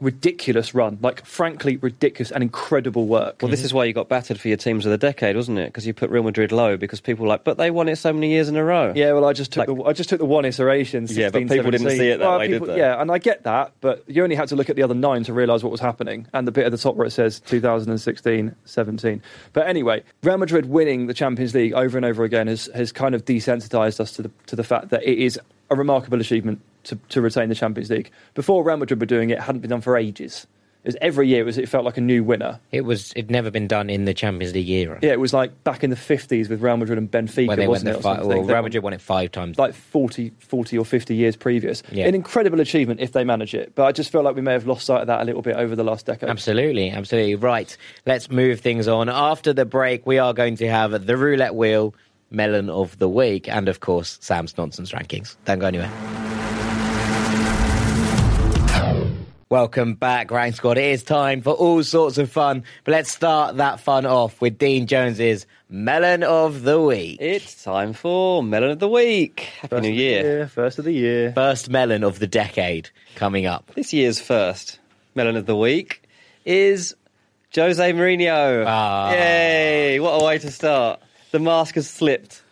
ridiculous run, like frankly ridiculous and incredible work. Well, this mhm. is why you got battered for your teams of the decade, wasn't it? Because you put Real Madrid low because people were like, but they won it so many years in a row. Yeah, well, I just took Like- the I just took the one iteration. 16, Yeah, but people didn't see it that Well, way, did they? Yeah, and I get that, but you only had to look at the other nine to realise what was happening, and the bit at the top where it says 2016, 17. But anyway, Real Madrid winning the Champions League over and over again has has kind of desensitised us to the to the fact that it is a remarkable achievement to, to retain the Champions League. Before Real Madrid were doing it, it hadn't been done for ages. It was every year. It was it felt like a new winner. It was it'd never been done in the Champions League era. Yeah, it was like back in the 50s with Real Madrid and Benfica, where they went it? or fi- well, Real Madrid won it five times. like 40, 40 or 50 years previous. Yeah. An incredible achievement if they manage it. But I just feel like we may have lost sight of that a little bit over the last decade. Absolutely, absolutely. Right. Let's move things on. After the break, we are going to have the roulette wheel, melon of the week, and of course, Sam's nonsense rankings. Don't go anywhere. Welcome back, Rank Squad. It is time for all sorts of fun, but let's start that fun off with Dean Jones's Melon of the Week. It's time for Melon of the Week. Happy First New of the Year. First of the year. First melon of the decade coming up. This year's first Melon of the Week is Jose Mourinho. Ah. Yay! What a way to start. The mask has slipped.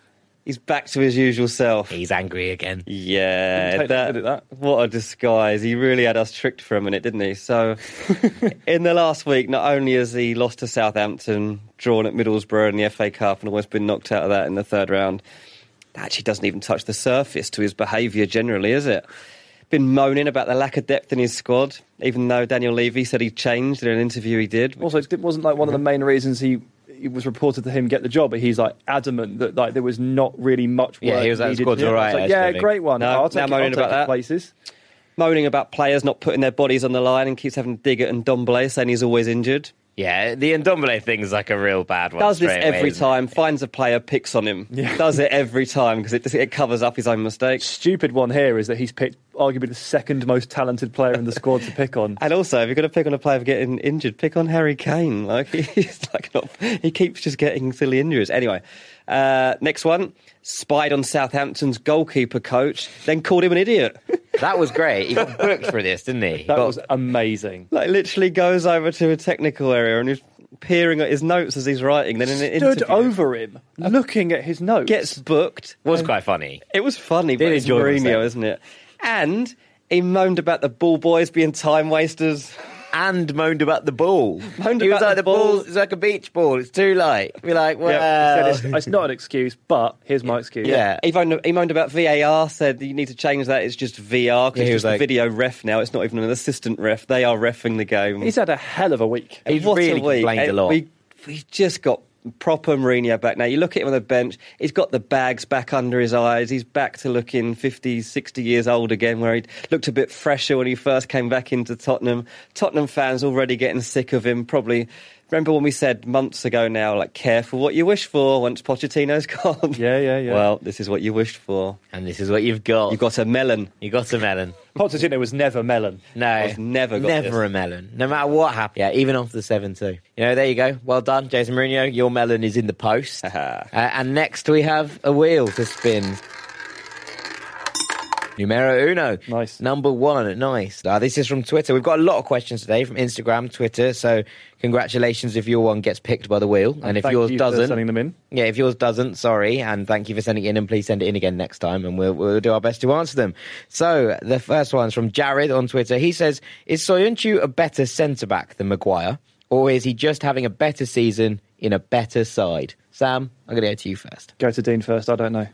He's back to his usual self. He's angry again. Yeah, that, long, did it, that? what a disguise. He really had us tricked for a minute, didn't he? So, in the last week, not only has he lost to Southampton, drawn at Middlesbrough in the FA Cup, and almost been knocked out of that in the third round, that actually doesn't even touch the surface to his behaviour generally, is it? Been moaning about the lack of depth in his squad, even though Daniel Levy said he changed in an interview he did. Also, it wasn't like one of the main reasons he it was reported to him get the job, but he's like adamant that like there was not really much work. Yeah, he was like, needed. "Squad's Yeah, all right, like, yeah, great one. No, I'll now take, it, moaning I'll take about that. places. Moaning about players not putting their bodies on the line and keeps having to dig it and Ndombele saying he's always injured. Yeah, the Ndombele thing is like a real bad one. does this straight away, every isn't it? time, finds a player, picks on him. Does it every time because it, it covers up his own mistakes. Stupid one here is that he's picked arguably the second most talented player in the squad to pick on. And also, if you're going to pick on a player for getting injured, pick on Harry Kane. Like he's like not, he keeps just getting silly injuries. Anyway, uh, next one: spied on Southampton's goalkeeper coach, then called him an idiot. That was great. He got booked for this, didn't he? He That got- was amazing. Like literally goes over to a technical area and is peering at his notes as he's writing. Then in an Stood over him, looking at his notes. gets booked. was quite funny. It was funny, but Did it's enjoy Mourinho, isn't it? And he moaned about the ball boys being time wasters. And moaned about the ball. Moaned he was like, the the ball, ball. it's like a beach ball. It's too light. We're like, well, Yeah, it's, it's not an excuse, but here's my excuse. Yeah. He moaned, he moaned about VAR, said you need to change that. It's just VR because he it's was just a like- video ref now. It's not even an assistant ref. They are refing the game. He's had a hell of a week. He's What really a week. complained a lot. We, we just got proper Mourinho back now. You look at him on the bench, he's got the bags back under his eyes. He's back to looking 50, 60 years old again, where he looked a bit fresher when he first came back into Tottenham. Tottenham fans already getting sick of him, probably. Remember when we said months ago now, like, careful what you wish for once Pochettino's gone? Yeah, yeah, yeah. Well, this is what you wished for. and this is what you've got. You've got a melon. you got a melon. Pochettino was never melon. No, I've never got never this. a melon. No matter what happened. Yeah, even after the seven two. You know, there you go. Well done, Jason Mourinho. Your melon is in the post. uh, and next we have a wheel to spin. Numero uno. Nice. Number one. Nice. Uh, this is from Twitter. We've got a lot of questions today from Instagram, Twitter. So congratulations if your one gets picked by the wheel. And, if Thank yours you for doesn't, sending them in. yeah, if yours doesn't, sorry, and thank you for sending it in, and please send it in again next time, and we'll, we'll do our best to answer them. So the first one's from Jared on Twitter. He says, "Is Soyuncu a better centre back than Maguire, or is he just having a better season in a better side?" Sam, I'm going to go to you first. Go to Dean first. I don't know.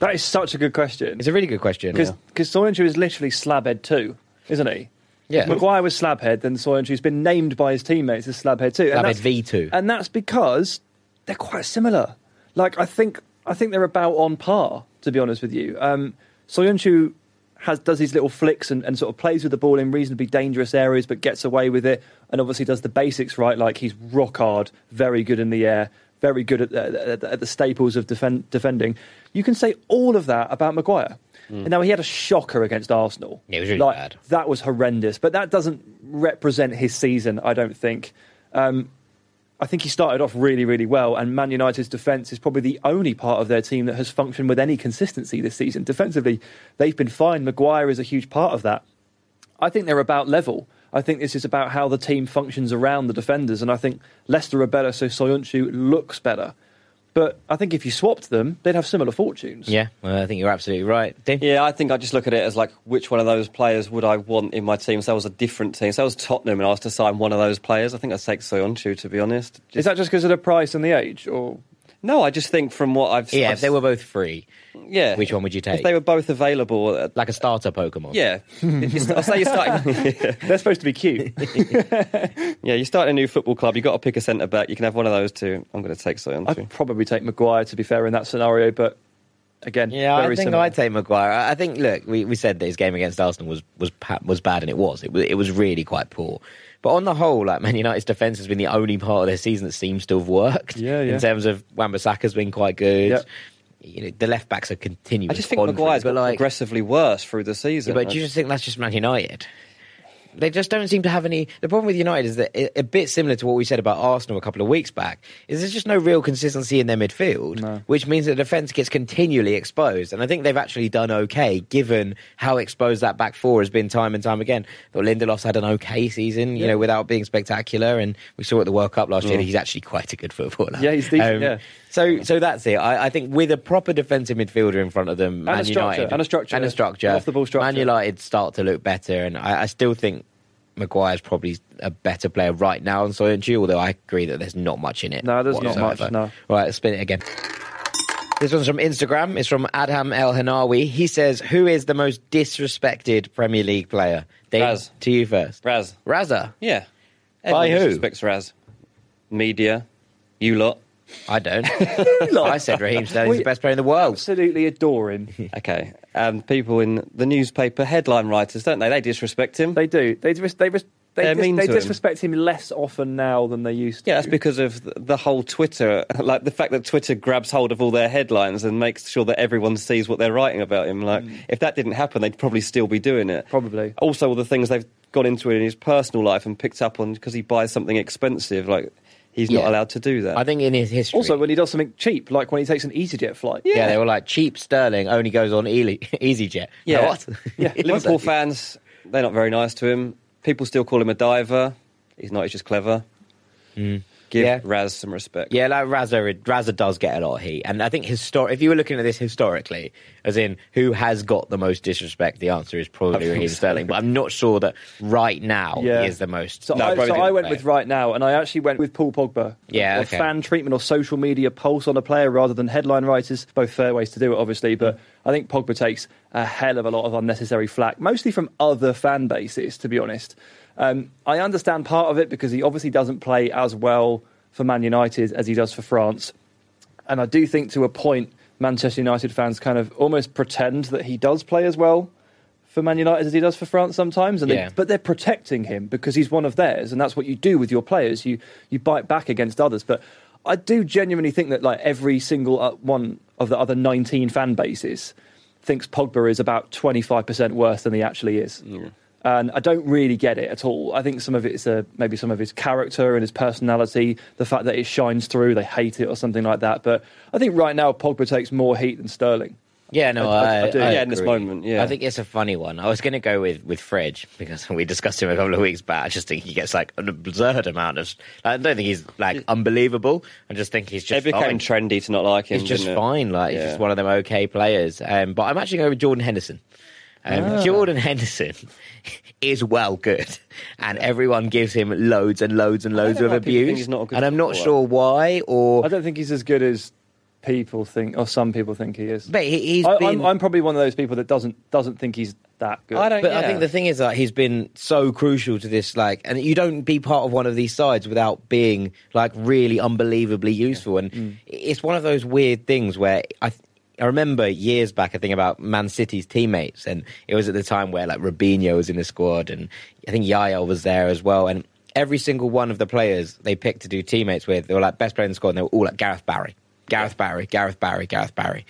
That is such a good question. It's a really good question. Because Soyuncu is literally slabhead too, isn't he? Yeah. Maguire was slabhead, then Soyuncu's been named by his teammates as slabhead too. Slabhead And that's- V2. and that's because they're quite similar. Like I think, I think they're about on par. To be honest with you, um, Soyuncu has does these little flicks and, and sort of plays with the ball in reasonably dangerous areas, but gets away with it, and obviously does the basics right. Like he's rock hard, very good in the air, very good at, at, at the staples of defend, defending. You can say all of that about Maguire. And now he had a shocker against Arsenal. Yeah, it was really Like, bad. That was horrendous, but that doesn't represent his season. I don't think. Um, I think he started off really, really well, and Man United's defence is probably the only part of their team that has functioned with any consistency this season. Defensively, they've been fine. Maguire is a huge part of that. I think they're about level. I think this is about how the team functions around the defenders, and I think Leicester are better, so Soyuncu looks better. But I think if you swapped them, they'd have similar fortunes. yeah, well, I think you're absolutely right. Dean? Yeah, I think I just look at it as like which one of those players would I want in my team? So I was a different team. So I was Tottenham and I was to sign one of those players. I think I'd take Soyuncu to be honest. Is that just because of the price and the age, or No, I just think from what I've Yeah, I've- if they were both free, yeah, which one would you take? If they were both available, uh, like a starter Pokemon. yeah. I'll say you're starting. they're supposed to be cute? yeah, you start a new football club. You've got to pick a centre back. You can have one of those two. I'm going to take Soyuncu. I'd probably take Maguire to be fair in that scenario, but again, Yeah, I think similar. I'd take Maguire. I I think, look, we, we said that his game against Arsenal was was was bad, and it was. It was it was really quite poor. But on the whole, like Man United's defense has been the only part of their season that seems to have worked. Yeah, yeah. In terms of Wan-Bissaka's been quite good. Yep. You know, the left backs are continuing. I just think quandary, Maguire's but got like, progressively worse through the yeah, season. but do you just think that's just Man United? They just don't seem to have any. The problem with United is that a bit similar to what we said about Arsenal a couple of weeks back is there's just no real consistency in their midfield, No. which means the defence gets continually exposed. And I think they've actually done okay given how exposed that back four has been time and time again. But Lindelof's had an okay season, you know, without being spectacular. And we saw at the World Cup last year that mm. he's actually quite a good footballer. Yeah, he's decent, um, yeah. So, so that's it. I, I think with a proper defensive midfielder in front of them, a Man structure, United and a structure, and a structure, an off-the-ball structure. Man United start to look better, and I, I still think Maguire's probably a better player right now than Soyuncu. Although I agree that there's not much in it. No, there's not much, whatsoever. no. Right, let's spin it again. This one's from Instagram. It's from Adham El Hanawi. He says, "Who is the most disrespected Premier League player?" Dave, Raz. to you first. Raz. Raza. Yeah. By who? Respects Raz. Media. You lot. I don't. I said Raheem Sterling's the best player in the world. Absolutely adore him. Okay. Um, people in the newspaper, headline writers, don't they? They disrespect him. They do. They dis- they ris- they, They're dis- mean they to him. disrespect him less often now than they used to. Yeah, that's because of th- the whole Twitter, like the fact that Twitter grabs hold of all their headlines and makes sure that everyone sees what they're writing about him. Like, if that didn't happen, they'd probably still be doing it. Probably. Also, all the things they've gone into it in his personal life and picked up on because he buys something expensive, like he's not allowed to do that. I think in his history. Also, when he does something cheap, like when he takes an EasyJet flight. yeah. they were like cheap Sterling only goes on Ely- EasyJet. yeah, What? yeah. Liverpool fans, they're not very nice to him. People still call him a diver. He's not. He's just clever. Hmm. Give Yeah. Raz some respect. Yeah, like Raza, Raza does get a lot of heat, and I think histor- If you were looking at this historically, as in who has got the most disrespect, the answer is probably think Raheem so. Sterling. But I'm not sure that right now Yeah. he is the most. So, No, I, so I went play. with right now, and I actually went with Paul Pogba. Yeah, Or okay. fan treatment or social media pulse on a player rather than headline writers. Both fair ways to do it, obviously, but I think Pogba takes a hell of a lot of unnecessary flack, mostly from other fan bases, to be honest. Um, I understand part of it because he obviously doesn't play as well for Man United as he does for France. And I do think to a point, Manchester United fans kind of almost pretend that he does play as well for Man United as he does for France sometimes. And Yeah. they, but they're protecting him because he's one of theirs, and that's what you do with your players. You you bite back against others. But I do genuinely think that like every single uh, one of the other 19 fan bases thinks Pogba is about 25% worse than he actually is. And I don't really get it at all. I think some of it's uh, maybe some of his character and his personality, the fact that it shines through, they hate it or something like that. But I think right now Pogba takes more heat than Sterling. Yeah, no, I- I- I, I do. I Yeah, in this moment, yeah. I think it's a funny one. I was going to go with with Fridge because we discussed him a couple of weeks back. I just think he gets like an absurd amount of. I don't think he's like unbelievable. I just think he's just. It just became fine. trendy to not like him. He's just it? fine. Like he's just one of them okay players. Um, but I'm actually going with Jordan Henderson. Um, Ah. Jordan Henderson is well good, and everyone gives him loads and loads and loads of like people think abuse. not and I'm not sure why, or I don't think he's as good as people think, or some people think he is. but he, he's I, been. I'm, I'm probably one of those people that doesn't doesn't think he's that good. I don't- But I think the thing is that he's been so crucial to this, like, and you don't be part of one of these sides without being like really unbelievably useful. And Mm. it's one of those weird things where I. I remember years back, I think about Man City's teammates, and it was at the time where like Robinho was in the squad, and I think Yaya was there as well. And every single one of the players they picked to do teammates with, they were like best player in the squad, and they were all like Gareth Barry, Gareth Barry, Gareth Barry, Gareth Barry,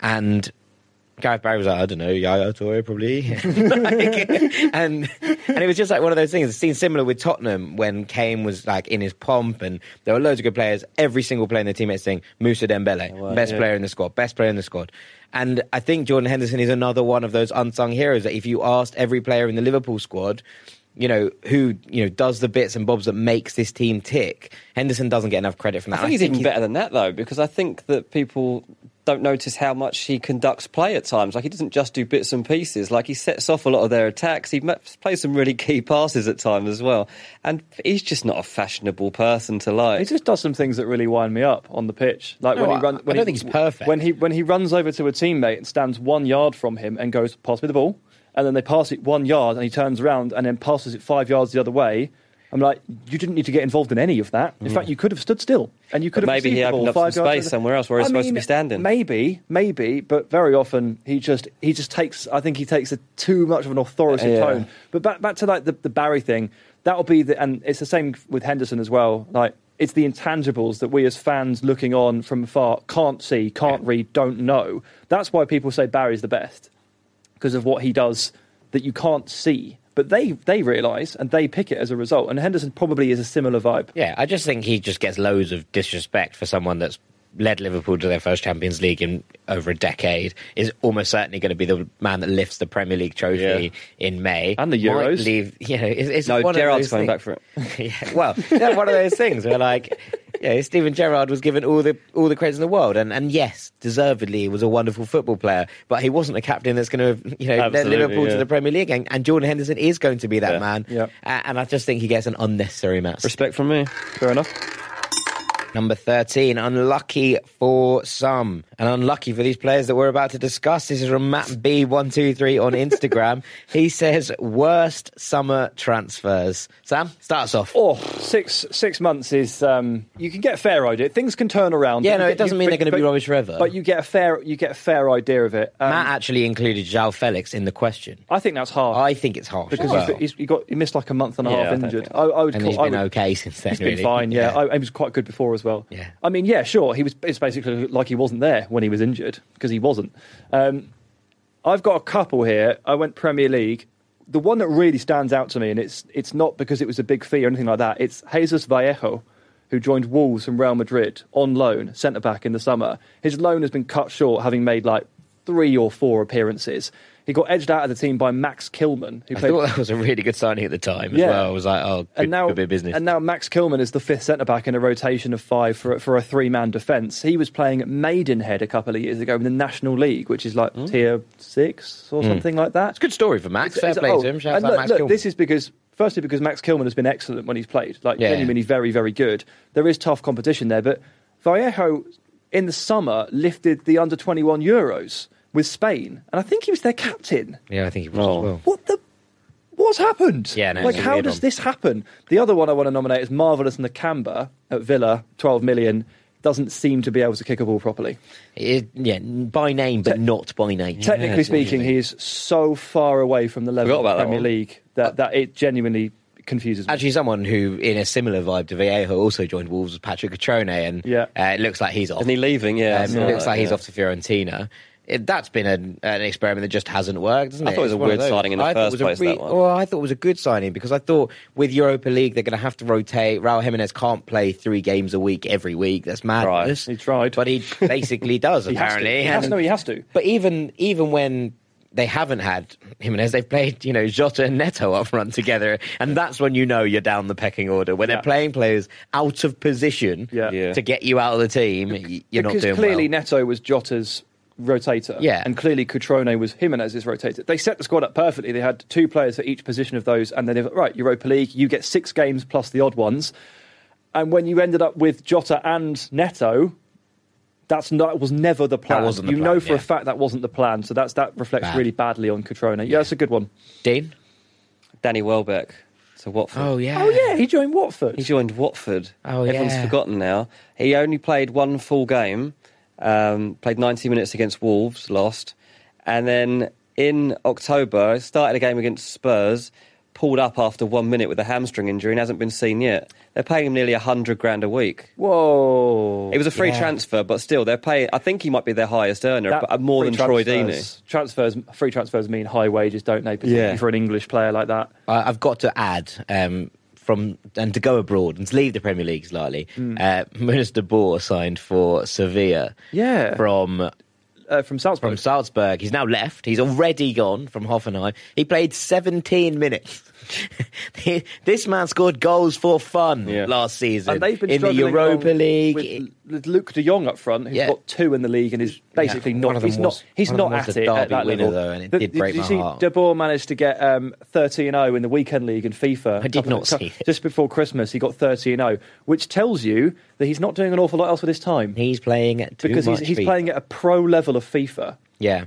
and Gareth Barry was like, I don't know, Yaya Toure probably. Like, and and it was just like one of those things. It seemed similar with Tottenham when Kane was like in his pomp and there were loads of good players. Every single player in the teammates saying Musa Dembele, Right, best yeah. player in the squad, best player in the squad. And I think Jordan Henderson is another one of those unsung heroes that if you asked every player in the Liverpool squad, you know, who, you know, does the bits and bobs that makes this team tick, Henderson doesn't get enough credit from that. I think he's even better than that though, because I think that people don't notice how much he conducts play at times. Like he doesn't just do bits and pieces. Like he sets off a lot of their attacks. He plays some really key passes at times as well. And he's just not a fashionable person to like. He just does some things that really wind me up on the pitch. Like No, when he runs. I When don't he, think he's perfect. When he when he runs over to a teammate and stands one yard from him and goes, "Pass me the ball," and then they pass it one yard and he turns around and then passes it five yards the other way. I'm like, you didn't need to get involved in any of that. In mm-hmm. fact, you could have stood still and you could. But have maybe he opened up some space somewhere else where he's I supposed to be standing. Maybe, maybe, but very often he just he just takes. I think he takes a too much of an authoritative Yeah. tone. But back back to like the, the Barry thing, that'll be the and it's the same with Henderson as well. Like it's the intangibles that we as fans looking on from afar can't see, can't read, don't know. That's why people say Barry's the best because of what he does that you can't see but they they realise and they pick it as a result. And Henderson probably is a similar vibe. Yeah, I just think he just gets loads of disrespect for someone that's led Liverpool to their first Champions League in over a decade. Is almost certainly going to be the man that lifts the Premier League trophy in May And the Might Euros. Leave, you know, it's, it's No, one those coming back for it. yeah, well, that's one of those things where, like, yeah, Steven Gerrard was given all the all the credit in the world, and, and yes, deservedly, he was a wonderful football player, but he wasn't a captain that's going to, you know, lead Absolutely, Liverpool to the Premier League, and, and Jordan Henderson is going to be that Yeah. man. Yeah. And I just think he gets an unnecessary mess. Respect from me. Fair enough. Number 13, unlucky for some. And unlucky for these players that we're about to discuss. This is from Matt B123 on Instagram. he says, worst summer transfers. Sam, start us off. Oh, six six months is um, you can get a fair idea. Things can turn around. Yeah, no, it doesn't mean but- they're gonna be rubbish forever. But you get a fair you get a fair idea of it. Um, Matt actually included João Felix in the question. I think that's harsh I think it's harsh. because well. he's, he's, he got he missed like a month and a Yeah, half injured. I, I would and call, he's I been would- okay since then. He's been really. fine. Yeah, I, he was quite good before as well. Yeah. I mean, yeah, sure. He was. It's basically like he wasn't there when he was injured because he wasn't. Um, I've got a couple here. I went Premier League. The one that really stands out to me, and it's it's not because it was a big fee or anything like that. It's Jesus Vallejo, who joined Wolves from Real Madrid on loan, centre back in the summer. His loan has been cut short, having made like three or four appearances. He got edged out of the team by Max Kilman, who I played thought that was a really good signing at the time as Yeah. well. I was like, oh, good, and now, good bit of business. And now Max Kilman is the fifth centre back in a rotation of five for, for a three man defence. He was playing at Maidenhead a couple of years ago in the National League, which is like hmm. tier six or hmm. something like that. it's a good story for Max. Fair It's- play oh, to him. Shout and out look, Max look, Kilman. This is because, firstly, because Max Kilman has been excellent when he's played, like Yeah. genuinely very, very good. There is tough competition there, but Vallejo in the summer lifted the under 21 Euros with Spain, and I think he was their captain. Yeah, I think he was Oh. as well. What the? What's happened? Yeah, no, like how does one. this happen? The other one I want to nominate is Marvelous Nakamba at Villa, 12 million. Doesn't seem to be able to kick a ball properly. It- yeah, by name, but Te- not by name. Technically Yeah, speaking, he is so far away from the level of the Premier one. League that, that it genuinely confuses me. Actually, someone who, in a similar vibe to Vallejo, also joined Wolves was Patrick Cutrone, and Yeah. uh, it looks like he's off. Isn't he leaving? Yeah. Um, it looks that, like he's yeah. off to Fiorentina. It, that's been an, an experiment that just hasn't worked, hasn't I it? thought it was It's a weird signing in the I first place, that one. Well, I thought it was a good signing because I thought with Europa League they're going to have to rotate. Raul Jimenez can't play three games a week every week. That's madness. He tried. but he basically does He has apparently. He has, and- no, he has to. But even even when they haven't had Jimenez, they've played you know Jota and Neto up front together, and that's when you know you're down the pecking order. When Yeah. they're playing players out of position. Yeah. to get you out of the team, you're because not doing clearly well. Neto was Jota's rotator. Yeah. And clearly Cutrone was Jimenez's rotator. They set the squad up perfectly. They had two players for each position of those, and then they right, Europa League, you get six games plus the odd ones. And when you ended up with Jota and Neto, that's not that was never the plan. wasn't the you plan, know for yeah. a fact that wasn't the plan. So that's that reflects Bad. really badly on Cutrone. Yeah, that's a good one. Dean. Danny Welbeck to Watford. Oh yeah. Oh yeah, he joined Watford. He joined Watford. Oh, Everyone's yeah. forgotten now. He only played one full game, um, played 90 minutes against Wolves, lost. And then in October, started a game against Spurs, pulled up after one minute with a hamstring injury and hasn't been seen yet. They're paying him nearly 100 grand a week. Whoa. It was a free Yeah. transfer, but still, they're paying. I think he might be their highest earner, That but uh, more free than Troy Deeney. transfers- Transfers, free transfers mean high wages, don't they? Particularly Yeah. for an English player like that. I- I've got to add um, from and to go abroad and to leave the Premier League slightly. Hmm. Uh, Munas Dabbur signed for Sevilla. Yeah. From Uh, from Salzburg. from Salzburg. He's now left. He's already gone from Hoffenheim. He played 17 minutes. this man scored goals for fun Yeah. last season and they've been in the Europa League. with, with Luuk de Jong up front, who's Yeah. got two in the league and is basically Yeah, not. one of them he's was- not. He's one of not them at was the it at that winner, level. though, and it The- did break you my see, heart. Dabbur managed to get um, 30 and 0 in the weekend league in FIFA. I did not see it. Just before Christmas, he got 30 and 0, which tells you that he's not doing an awful lot else with his time He's playing too because he's, much he's FIFA. playing at a pro level of FIFA. Yeah.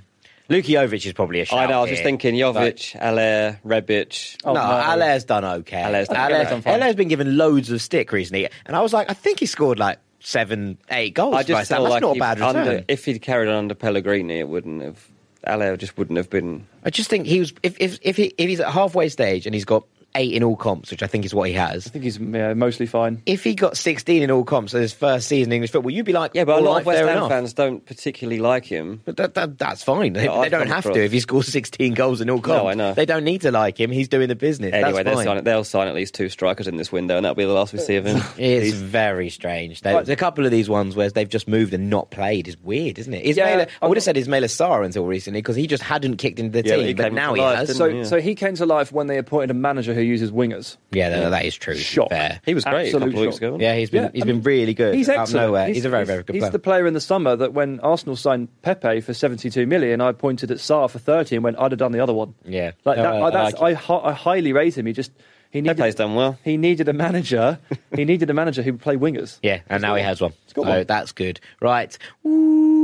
Luka Jovic is probably a shout I know. I was just thinking Jovic, Haller, Rebic. Oh, no, no. Haller's done okay. Haller's done- Haller- Haller's done fine. Haller's been given loads of stick recently, and I was like, I think he scored like seven, eight goals. I just Ham. feel That's like not a bad return. under, if he'd carried on under Pellegrini, it wouldn't have. Haller just wouldn't have been. I just think he was if if if, he, if he's at halfway stage and he's got eight in all comps, which I think is what he has. I think he's yeah, mostly fine. If he got 16 in all comps in his first season in English football, you'd be like, Yeah, but a lot right, of West Ham enough. fans don't particularly like him. But that, that, that's fine. They, No, they I've don't have across- to. If he scores 16 goals in all comps, No, I know. they don't need to like him. He's doing the business. Anyway, that's they'll fine. sign, they'll sign at least two strikers in this window, and that'll be the last we see of him. It's very strange. There's a couple of these ones where they've just moved and not played. Is weird, isn't it? Ismaila, Yeah, I would I'm- have said Ismaila Sarr until recently because he just hadn't kicked into the Yeah, but team, he but now he life, has. So, Yeah. so he came to life when they appointed a manager who uses wingers. yeah, that, that is true. Shock. Fair. He was great a couple of weeks ago. Yeah, he's been Yeah, he's I been mean, really good. He's out of excellent. nowhere. He's, He's, a very very good player. he's player. the player in the summer that when Arsenal signed Pepe for 72 million, I pointed at Sarr for 30 and went, I'd have done the other one. Yeah. like No, that, I- I, I like I, I highly rate him. He just he needed Pepe's done well. he needed a manager. he needed a manager who would play wingers. Yeah, and now he has one. got So one. that's good. Right. Ooh.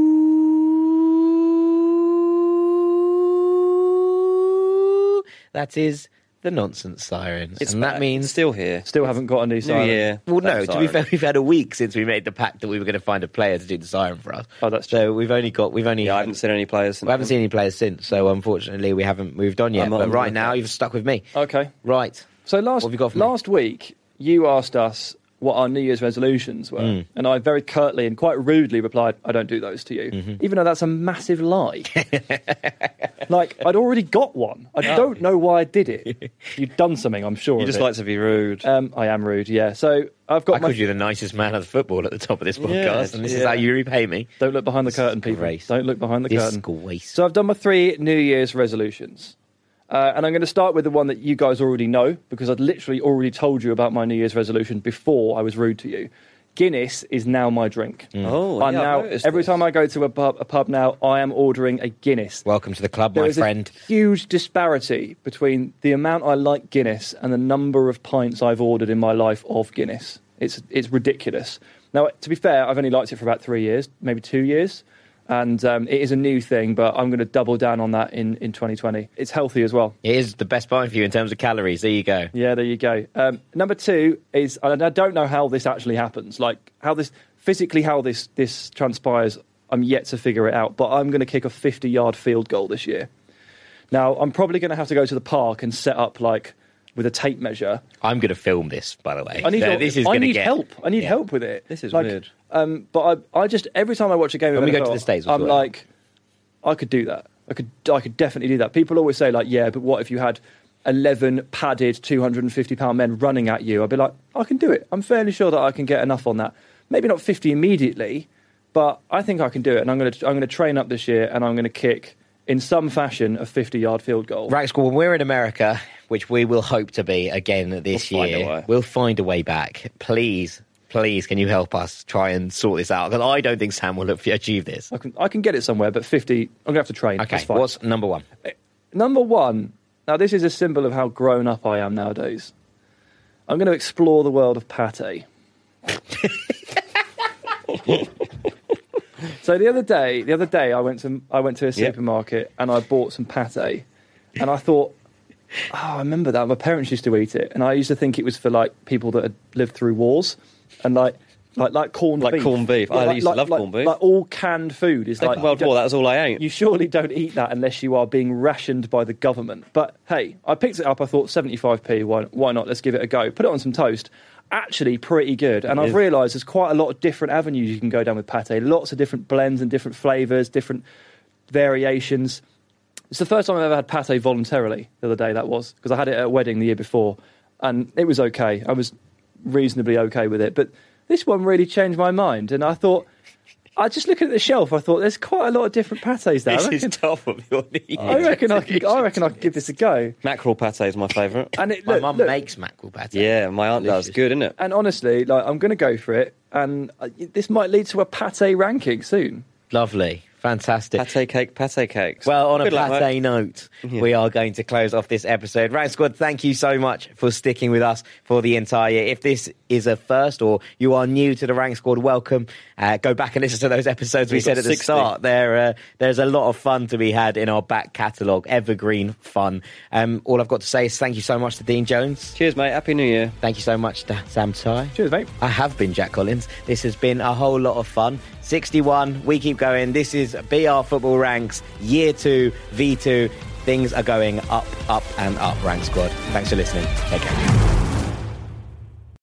That is the nonsense siren. It's and that means still here. Still haven't got a new New siren. year. Well, no. That To be fair, we've had a week since we made the pact that we were going to find a player to do the siren for us. Oh, that's so. We've only got. We've only. Yeah, I haven't seen any players. Since we haven't seen any players since. So unfortunately, we haven't moved on yet. I'm but on right now, you've stuck with me. Okay. Right. So last What have you got for me? last week, you asked us what our New Year's resolutions were, Mm. and I very curtly and quite rudely replied, "I don't do those to you," Mm-hmm. even though that's a massive lie. like I'd already got one. I don't know why I did it. You've done something, I'm sure. You just it. like to be rude. Um, I am rude, yeah. So I've got I my. called you the nicest man of the football at the top of this podcast, Yeah, and this is yeah. how you repay me. Don't look behind the curtain, people. Disgrace. Don't look behind the curtain. Disgrace. So I've done my three New Year's resolutions. Uh, and I'm going to start with the one that you guys already know because I'd literally already told you about my New Year's resolution before I was rude to you. Guinness is now my drink. Oh, I'm yeah, now noticed every this. time I go to a pub, a pub now, I am ordering a Guinness. Welcome to the club, There my is a friend. huge disparity between the amount I like Guinness and the number of pints I've ordered in my life of Guinness. It's it's ridiculous. Now, to be fair, I've only liked it for about three years, maybe two years, and um, it is a new thing. But I'm going to double down on that in, in 2020. It's healthy as well. It is the best buy for you in terms of calories. There you go. Yeah, there you go. Um, number two is, and I don't know how this actually happens, like how this physically how this this transpires. I'm yet to figure it out, but I'm going to kick a 50 yard field goal this year. Now, I'm probably going to have to go to the park and set up like with a tape measure. I'm going to film this, by the way. I need, So this is I need get- help. I need Yeah. help with it. This is Like, weird. Um, but I, I just every time I watch a game, of When we go to the States, I'm like, I could do that. I could, I could definitely do that. People always say like, yeah, but what if you had 11 padded 250 pound men running at you? I'd be like, I can do it. I'm fairly sure that I can get enough on that. Maybe not 50 immediately, but I think I can do it. And I'm going to, I'm going to train up this year, and I'm going to kick in some fashion a 50 yard field goal. Right, school. When we're in America, which we will hope to be again this We'll year, way. we'll find a way back. Please, please, can you help us try and sort this out? Because I don't think Sam will achieve this. I can, I can get it somewhere, but 50, I'm going to have to train. Okay, what's number one? Eh, number one, now this is a symbol of how grown up I am nowadays. I'm going to explore the world of pate. so the other day, the other day, I went to I went to a Yep. supermarket and I bought some pate, and I thought, oh, I remember that my parents used to eat it, and I used to think it was for like people that had lived through wars, and like. Like like corned Like beef, corned beef. I like, used to love like- corned beef. Like all canned food is Second like World War, that was all I ate. you surely don't eat that unless you are being rationed by the government. But hey, I picked it up. I thought 75p. Why, why not? Let's give it a go. Put it on some toast. Actually, pretty good. And It I've is. realised there's quite a lot of different avenues you can go down with pate. Lots of different blends and different flavours, different variations. It's the first time I've ever had pate voluntarily. The other day that was because I had it at a wedding the year before, and it was okay. I was reasonably okay with it. But this one really changed my mind, and I thought. I just looking at the shelf. I thought there's quite a lot of different pates there. I reckon, top of your knee. I reckon I can. I reckon I could give this a go. Mackerel pate is my favourite. And it, My mum look, makes mackerel pate. Yeah, my aunt does. Good, isn't it? and honestly, like I'm going to go for it. And uh, this might lead to a pate ranking soon. Lovely. Fantastic. Pate cake, pate cakes. Well, on a Good luck, pate mate. note, Yeah. we are going to close off this episode. Rank Squad, thank you so much for sticking with us for the entire year. If this is a first or you are new to the Rank Squad, welcome. Uh, go back and listen to those episodes we We've said at the start. There, uh, there's a lot of fun to be had in our back catalogue, evergreen fun. Um, all I've got to say is thank you so much to Dean Jones. Cheers, mate. Happy New Year. Thank you so much to Sam Tighe. Cheers, mate. I have been Jack Collins. This has been a whole lot of fun. 61, we keep going. This is BR Football Ranks, Year 2, V2. Things are going up, up, and up, Rank Squad. Thanks for listening. Take care.